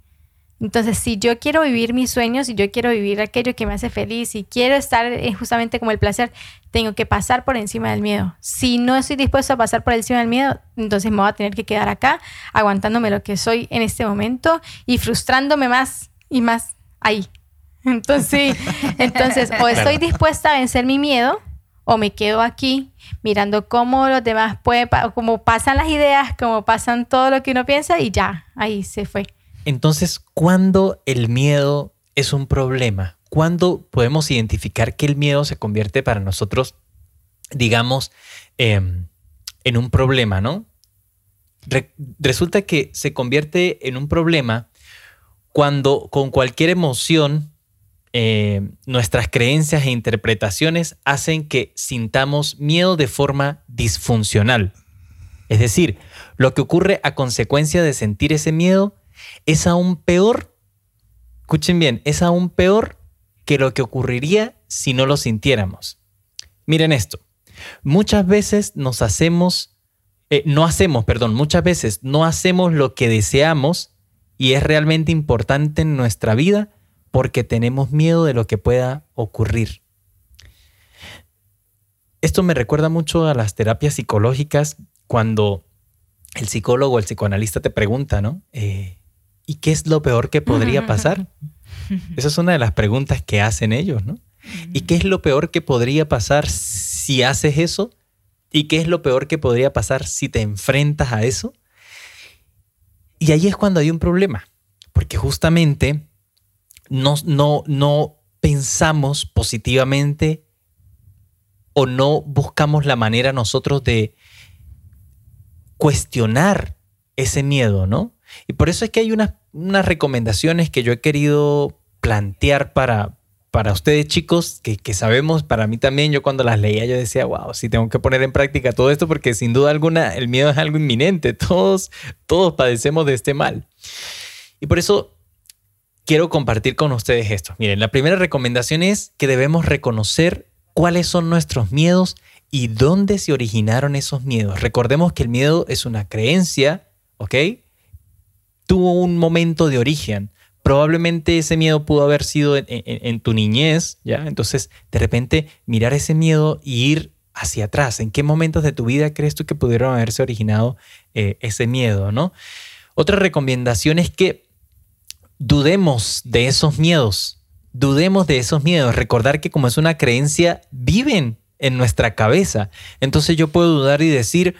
Entonces, si yo quiero vivir mis sueños, si yo quiero vivir aquello que me hace feliz, y quiero estar eh, justamente como el placer, tengo que pasar por encima del miedo. Si no estoy dispuesto a pasar por encima del miedo, entonces me voy a tener que quedar acá, aguantándome lo que soy en este momento y frustrándome más y más ahí. *laughs* Entonces, entonces o estoy dispuesta a vencer mi miedo o me quedo aquí mirando cómo los demás pueden, cómo pasan las ideas, cómo pasan todo lo que uno piensa y ya, ahí se fue.
Entonces, ¿cuándo el miedo es un problema? ¿Cuándo podemos identificar que el miedo se convierte para nosotros, digamos, em, en un problema, ¿no? resulta que se convierte en un problema cuando con cualquier emoción eh, nuestras creencias e interpretaciones hacen que sintamos miedo de forma disfuncional. Es decir, lo que ocurre a consecuencia de sentir ese miedo es aún peor, escuchen bien, es aún peor que lo que ocurriría si no lo sintiéramos. Miren esto, muchas veces nos hacemos, eh, no hacemos, perdón, muchas veces no hacemos lo que deseamos y es realmente importante en nuestra vida porque tenemos miedo de lo que pueda ocurrir. Esto me recuerda mucho a las terapias psicológicas cuando el psicólogo o el psicoanalista te pregunta, ¿no? Eh, ¿Y qué es lo peor que podría pasar? *laughs* Esa es una de las preguntas que hacen ellos, ¿no? ¿Y qué es lo peor que podría pasar si haces eso? ¿Y qué es lo peor que podría pasar si te enfrentas a eso? Y ahí es cuando hay un problema, porque justamente no, no, no pensamos positivamente o no buscamos la manera nosotros de cuestionar ese miedo, ¿no? Y por eso es que hay unas, unas recomendaciones que yo he querido plantear para, para ustedes chicos, que, que, sabemos, para mí también, yo cuando las leía yo decía, wow, sí tengo que poner en práctica todo esto porque sin duda alguna el miedo es algo inminente, *laughs* todos, todos padecemos de este mal. Y por eso quiero compartir con ustedes esto. Miren, la primera recomendación es que debemos reconocer cuáles son nuestros miedos y dónde se originaron esos miedos. Recordemos que el miedo es una creencia, ¿ok? Tuvo un momento de origen. Probablemente ese miedo pudo haber sido en, tu niñez, ¿ya? Entonces, de repente, mirar ese miedo y ir hacia atrás. ¿En qué momentos de tu vida crees tú que pudieron haberse originado eh, ese miedo, no? Otra recomendación es que dudemos de esos miedos, dudemos de esos miedos, recordar que como es una creencia, viven en nuestra cabeza. Entonces yo puedo dudar y decir,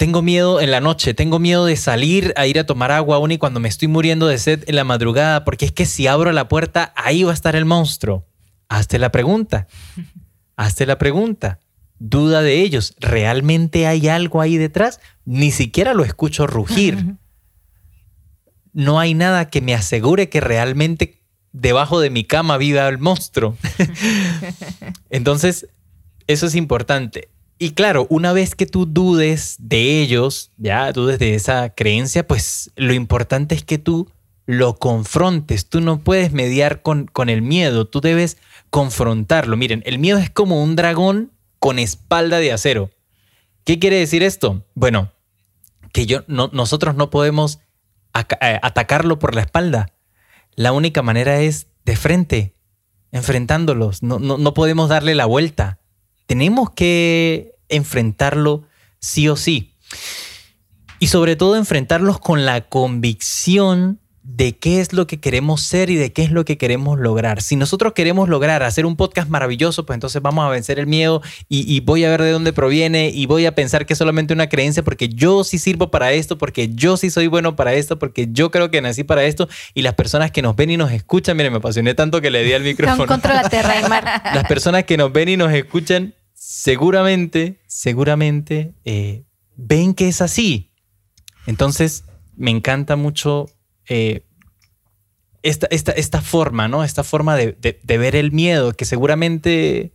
tengo miedo en la noche, tengo miedo de salir a ir a tomar agua aún y cuando me estoy muriendo de sed en la madrugada, porque es que si abro la puerta, ahí va a estar el monstruo. Hazte la pregunta, *laughs* hazte la pregunta. Duda de ellos, ¿realmente hay algo ahí detrás? Ni siquiera lo escucho rugir *laughs* no hay nada que me asegure que realmente debajo de mi cama viva el monstruo. *laughs* Entonces, eso es importante. Y claro, una vez que tú dudes de ellos, ya dudes de esa creencia, pues lo importante es que tú lo confrontes. Tú no puedes mediar con, con el miedo, tú debes confrontarlo. Miren, el miedo es como un dragón con espalda de acero. ¿Qué quiere decir esto? Bueno, que yo, no, nosotros no podemos eh, atacarlo por la espalda. La única manera es de frente, enfrentándolos. No, no, podemos darle la vuelta. Tenemos que enfrentarlo sí o sí. Y sobre todo enfrentarlos con la convicción de qué es lo que queremos ser y de qué es lo que queremos lograr. Si nosotros queremos lograr hacer un podcast maravilloso, pues entonces vamos a vencer el miedo y, voy a ver de dónde proviene y voy a pensar que es solamente una creencia porque yo sí sirvo para esto, porque yo sí soy bueno para esto, porque yo creo que nací para esto y las personas que nos ven y nos escuchan, miren, me apasioné tanto que le di al micrófono.
contra la tierra y mar. *laughs*
Las personas que nos ven y nos escuchan seguramente, seguramente eh, ven que es así. Entonces, me encanta mucho eh, esta, esta, forma, ¿no? Esta forma de, ver el miedo, que seguramente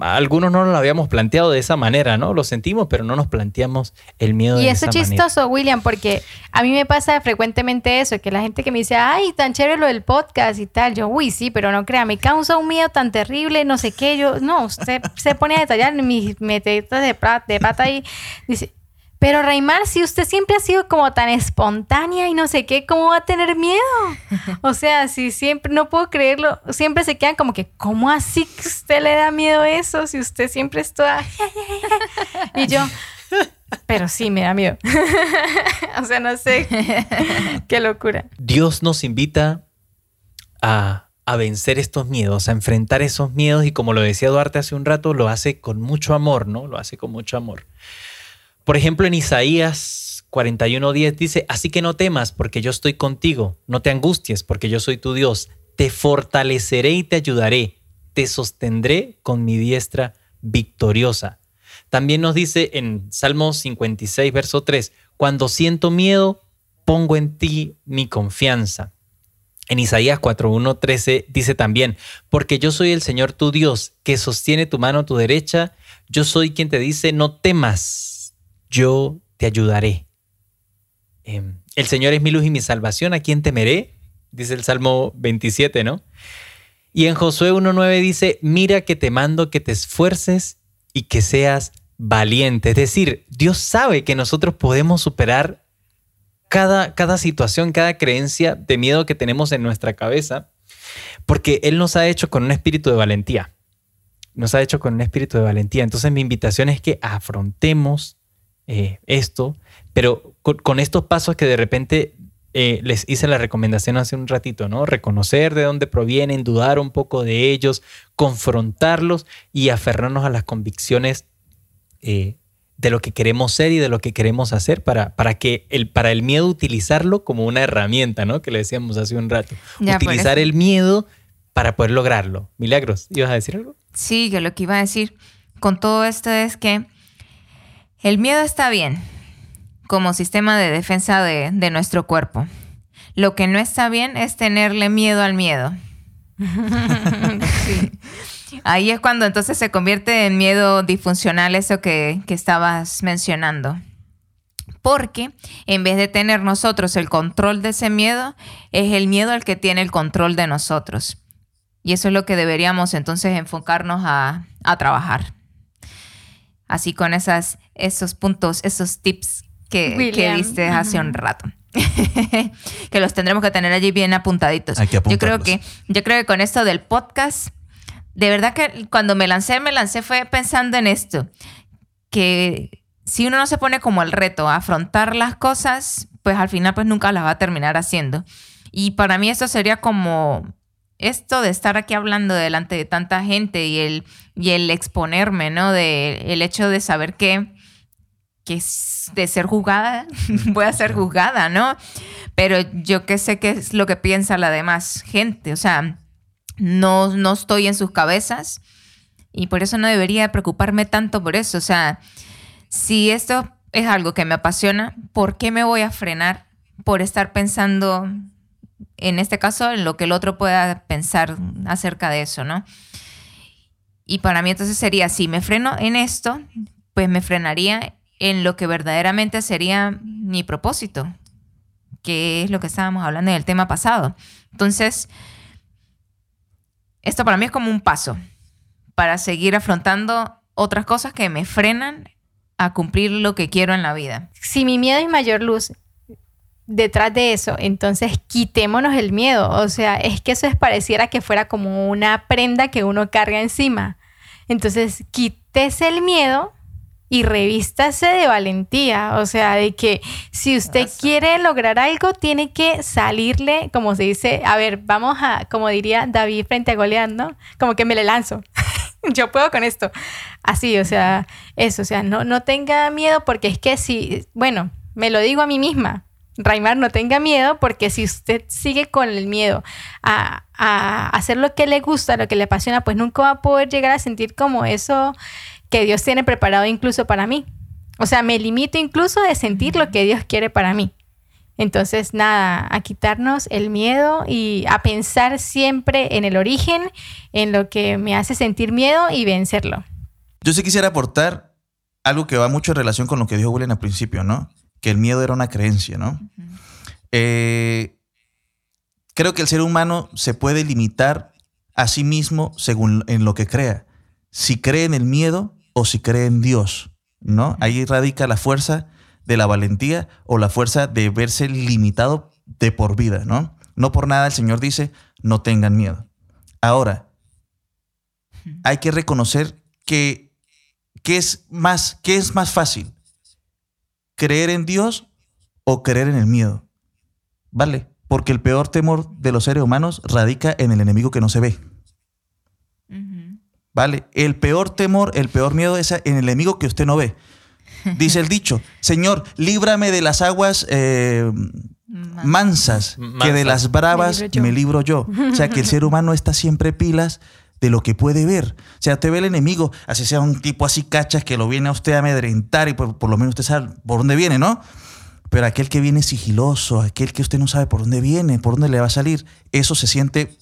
algunos no lo habíamos planteado de esa manera, ¿no? Lo sentimos, pero no nos planteamos el miedo
y
de
eso es chistoso, William, porque a mí me pasa frecuentemente eso, que la gente que me dice, ay, tan chévere lo del podcast y tal, yo, uy, sí, pero no crea, me causa un miedo tan terrible, no sé qué, yo, no, usted se pone a detallar mis metetas de, de pata y dice, pero Raimar, si usted siempre ha sido como tan espontánea y no sé qué, ¿cómo va a tener miedo? *laughs* O sea, si siempre, no puedo creerlo, siempre se quedan como que, ¿cómo así que usted le da miedo eso? Si usted siempre está... *laughs* y yo, pero sí, me da miedo. *laughs* o sea, no sé, qué locura.
Dios nos invita a, a vencer estos miedos, a enfrentar esos miedos y como lo decía Duarte hace un rato, lo hace con mucho amor, ¿no? Lo hace con mucho amor. Por ejemplo, en Isaías 41:10 dice, así que no temas porque yo estoy contigo, no te angusties porque yo soy tu Dios, te fortaleceré y te ayudaré, te sostendré con mi diestra victoriosa. También nos dice en Salmo 56, verso 3, cuando siento miedo, pongo en ti mi confianza. En Isaías 4.1.13 dice también, porque yo soy el Señor tu Dios, que sostiene tu mano a tu derecha, yo soy quien te dice, no temas, yo te ayudaré. Em, el Señor es mi luz y mi salvación, ¿a quién temeré? Dice el Salmo 27, ¿no? Y en Josué 1.9 dice, mira que te mando que te esfuerces y que seas valiente. Es decir, Dios sabe que nosotros podemos superar cada, cada situación, cada creencia de miedo que tenemos en nuestra cabeza, porque Él nos ha hecho con un espíritu de valentía. Nos ha hecho con un espíritu de valentía. Entonces mi invitación es que afrontemos eh, esto, pero con, estos pasos que de repente eh, les hice la recomendación hace un ratito, ¿no? Reconocer de dónde provienen, dudar un poco de ellos, confrontarlos y aferrarnos a las convicciones eh, de lo que queremos ser y de lo que queremos hacer para, para que el, para el miedo utilizarlo como una herramienta, ¿no? Que le decíamos hace un rato. Utilizar el miedo para poder lograrlo. Milagros, ¿ibas a decir algo?
Sí, que lo que iba a decir con todo esto es que el miedo está bien como sistema de defensa de, de nuestro cuerpo. Lo que no está bien es tenerle miedo al miedo. sí. *laughs* Ahí es cuando entonces se convierte en miedo disfuncional eso que, estabas mencionando. Porque en vez de tener nosotros el control de ese miedo, es el miedo el que tiene el control de nosotros. Y eso es lo que deberíamos entonces enfocarnos a, trabajar. Así con esas, esos puntos, esos tips que, que viste hace un rato. *laughs* que los tendremos que tener allí bien apuntaditos. yo creo que, yo creo que con esto del podcast de verdad que cuando me lancé, me lancé fue pensando en esto, que si uno no se pone como el reto a afrontar las cosas, pues al final pues nunca las va a terminar haciendo. Y para mí esto sería como esto de estar aquí hablando delante de tanta gente y el, y el exponerme, ¿no? De el hecho de saber que, que de ser juzgada, *laughs* voy a ser juzgada, ¿no? Pero yo que sé qué es lo que piensa la demás gente, o sea, no, no estoy en sus cabezas y por eso no debería preocuparme tanto por eso. O sea, si esto es algo que me apasiona, ¿por qué me voy a frenar por estar pensando, en este caso, en lo que el otro pueda pensar acerca de eso, ¿no? Y para mí entonces sería, si me freno en esto, pues me frenaría en lo que verdaderamente sería mi propósito, que es lo que estábamos hablando en el tema pasado. Entonces, esto para mí es como un paso para seguir afrontando otras cosas que me frenan a cumplir lo que quiero en la vida.
Si mi miedo es mayor luz detrás de eso, entonces quitémonos el miedo. O sea, es que eso es pareciera que fuera como una prenda que uno carga encima. Entonces, quites el miedo y revístase de valentía, o sea, de que si usted quiere lograr algo, tiene que salirle, como se dice, a ver, vamos a, como diría David frente a Goliat, ¿no? Como que me le lanzo. *laughs* Yo puedo con esto. Así, o sea, eso, o sea, no, no tenga miedo porque es que si, bueno, me lo digo a mí misma, Raimar, no tenga miedo porque si usted sigue con el miedo a, a, hacer lo que le gusta, lo que le apasiona, pues nunca va a poder llegar a sentir como eso que Dios tiene preparado incluso para mí. O sea, me limito incluso de sentir lo que Dios quiere para mí. Entonces, nada, a quitarnos el miedo y a pensar siempre en el origen, en lo que me hace sentir miedo y vencerlo.
Yo sí quisiera aportar algo que va mucho en relación con lo que dijo William al principio, ¿no? Que el miedo era una creencia, ¿no? Eh, creo que el ser humano se puede limitar a sí mismo según en lo que crea. Si cree en el miedo, o si cree en Dios, ¿no? Ahí radica la fuerza de la valentía o la fuerza de verse limitado de por vida, ¿no? No por nada el Señor dice, no tengan miedo. Ahora, hay que reconocer que, es más, ¿qué es más fácil? ¿Creer en Dios o creer en el miedo? ¿Vale? Porque el peor temor de los seres humanos radica en el enemigo que no se ve. ¿Vale? El peor temor, el peor miedo es en el enemigo que usted no ve. Dice el dicho, *laughs* Señor, líbrame de las aguas eh, mansas, que de las bravas me libro, yo. O sea, que el ser humano está siempre pilas de lo que puede ver. O sea, usted ve el enemigo, así sea un tipo así cachas que lo viene a usted a amedrentar y por, por lo menos usted sabe por dónde viene, ¿no? Pero aquel que viene sigiloso, aquel que usted no sabe por dónde viene, por dónde le va a salir, eso se siente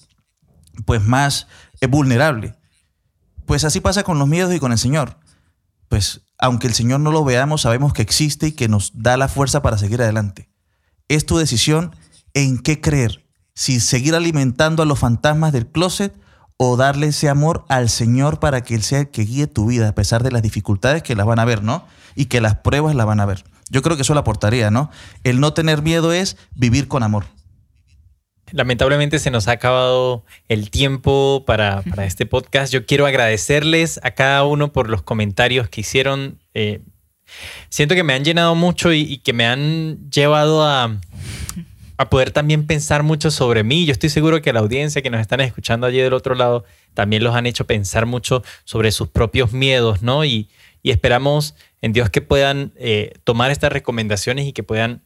pues más eh, vulnerable. Pues así pasa con los miedos y con el Señor. Pues aunque el Señor no lo veamos, sabemos que existe y que nos da la fuerza para seguir adelante. Es tu decisión en qué creer, si seguir alimentando a los fantasmas del closet o darle ese amor al Señor para que Él sea el que guíe tu vida, a pesar de las dificultades que las van a ver, ¿no? Y que las pruebas la van a ver. Yo creo que eso le aportaría, ¿no? El no tener miedo es vivir con amor.
Lamentablemente se nos ha acabado el tiempo para, este podcast. Yo quiero agradecerles a cada uno por los comentarios que hicieron. Eh, siento que me han llenado mucho y, que me han llevado a, a, poder también pensar mucho sobre mí. Yo estoy seguro que la audiencia que nos están escuchando allí del otro lado también los han hecho pensar mucho sobre sus propios miedos, ¿no? Y, y esperamos en Dios que puedan eh, tomar estas recomendaciones y que puedan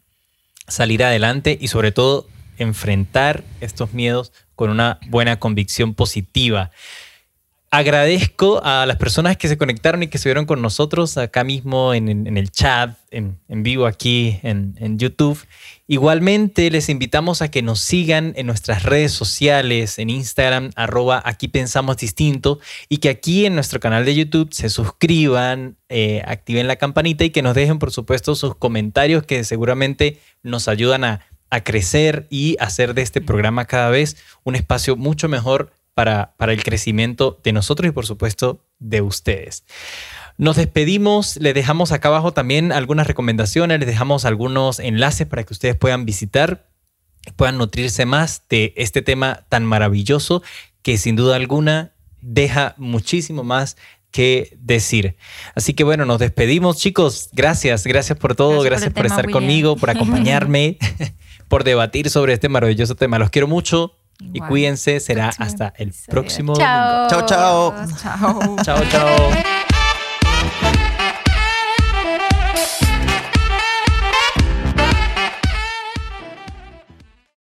salir adelante y sobre todo enfrentar estos miedos con una buena convicción positiva. Agradezco a las personas que se conectaron y que estuvieron con nosotros acá mismo en, el chat, en, vivo aquí en, YouTube. Igualmente les invitamos a que nos sigan en nuestras redes sociales, en Instagram, arroba aquí pensamos distinto, y que aquí en nuestro canal de YouTube se suscriban, eh, activen la campanita y que nos dejen por supuesto sus comentarios que seguramente nos ayudan a, a crecer y hacer de este programa cada vez un espacio mucho mejor para, para el crecimiento de nosotros y por supuesto de ustedes. Nos despedimos, les dejamos acá abajo también algunas recomendaciones, les dejamos algunos enlaces para que ustedes puedan visitar, puedan nutrirse más de este tema tan maravilloso que sin duda alguna deja muchísimo más que decir. Así que bueno, nos despedimos chicos, gracias, gracias por todo, gracias, por, estar conmigo, por acompañarme, *laughs* por debatir sobre este maravilloso tema. Los quiero mucho, y cuídense, será hasta el próximo
chao.
Chao, chao.
Chao, chao. *laughs*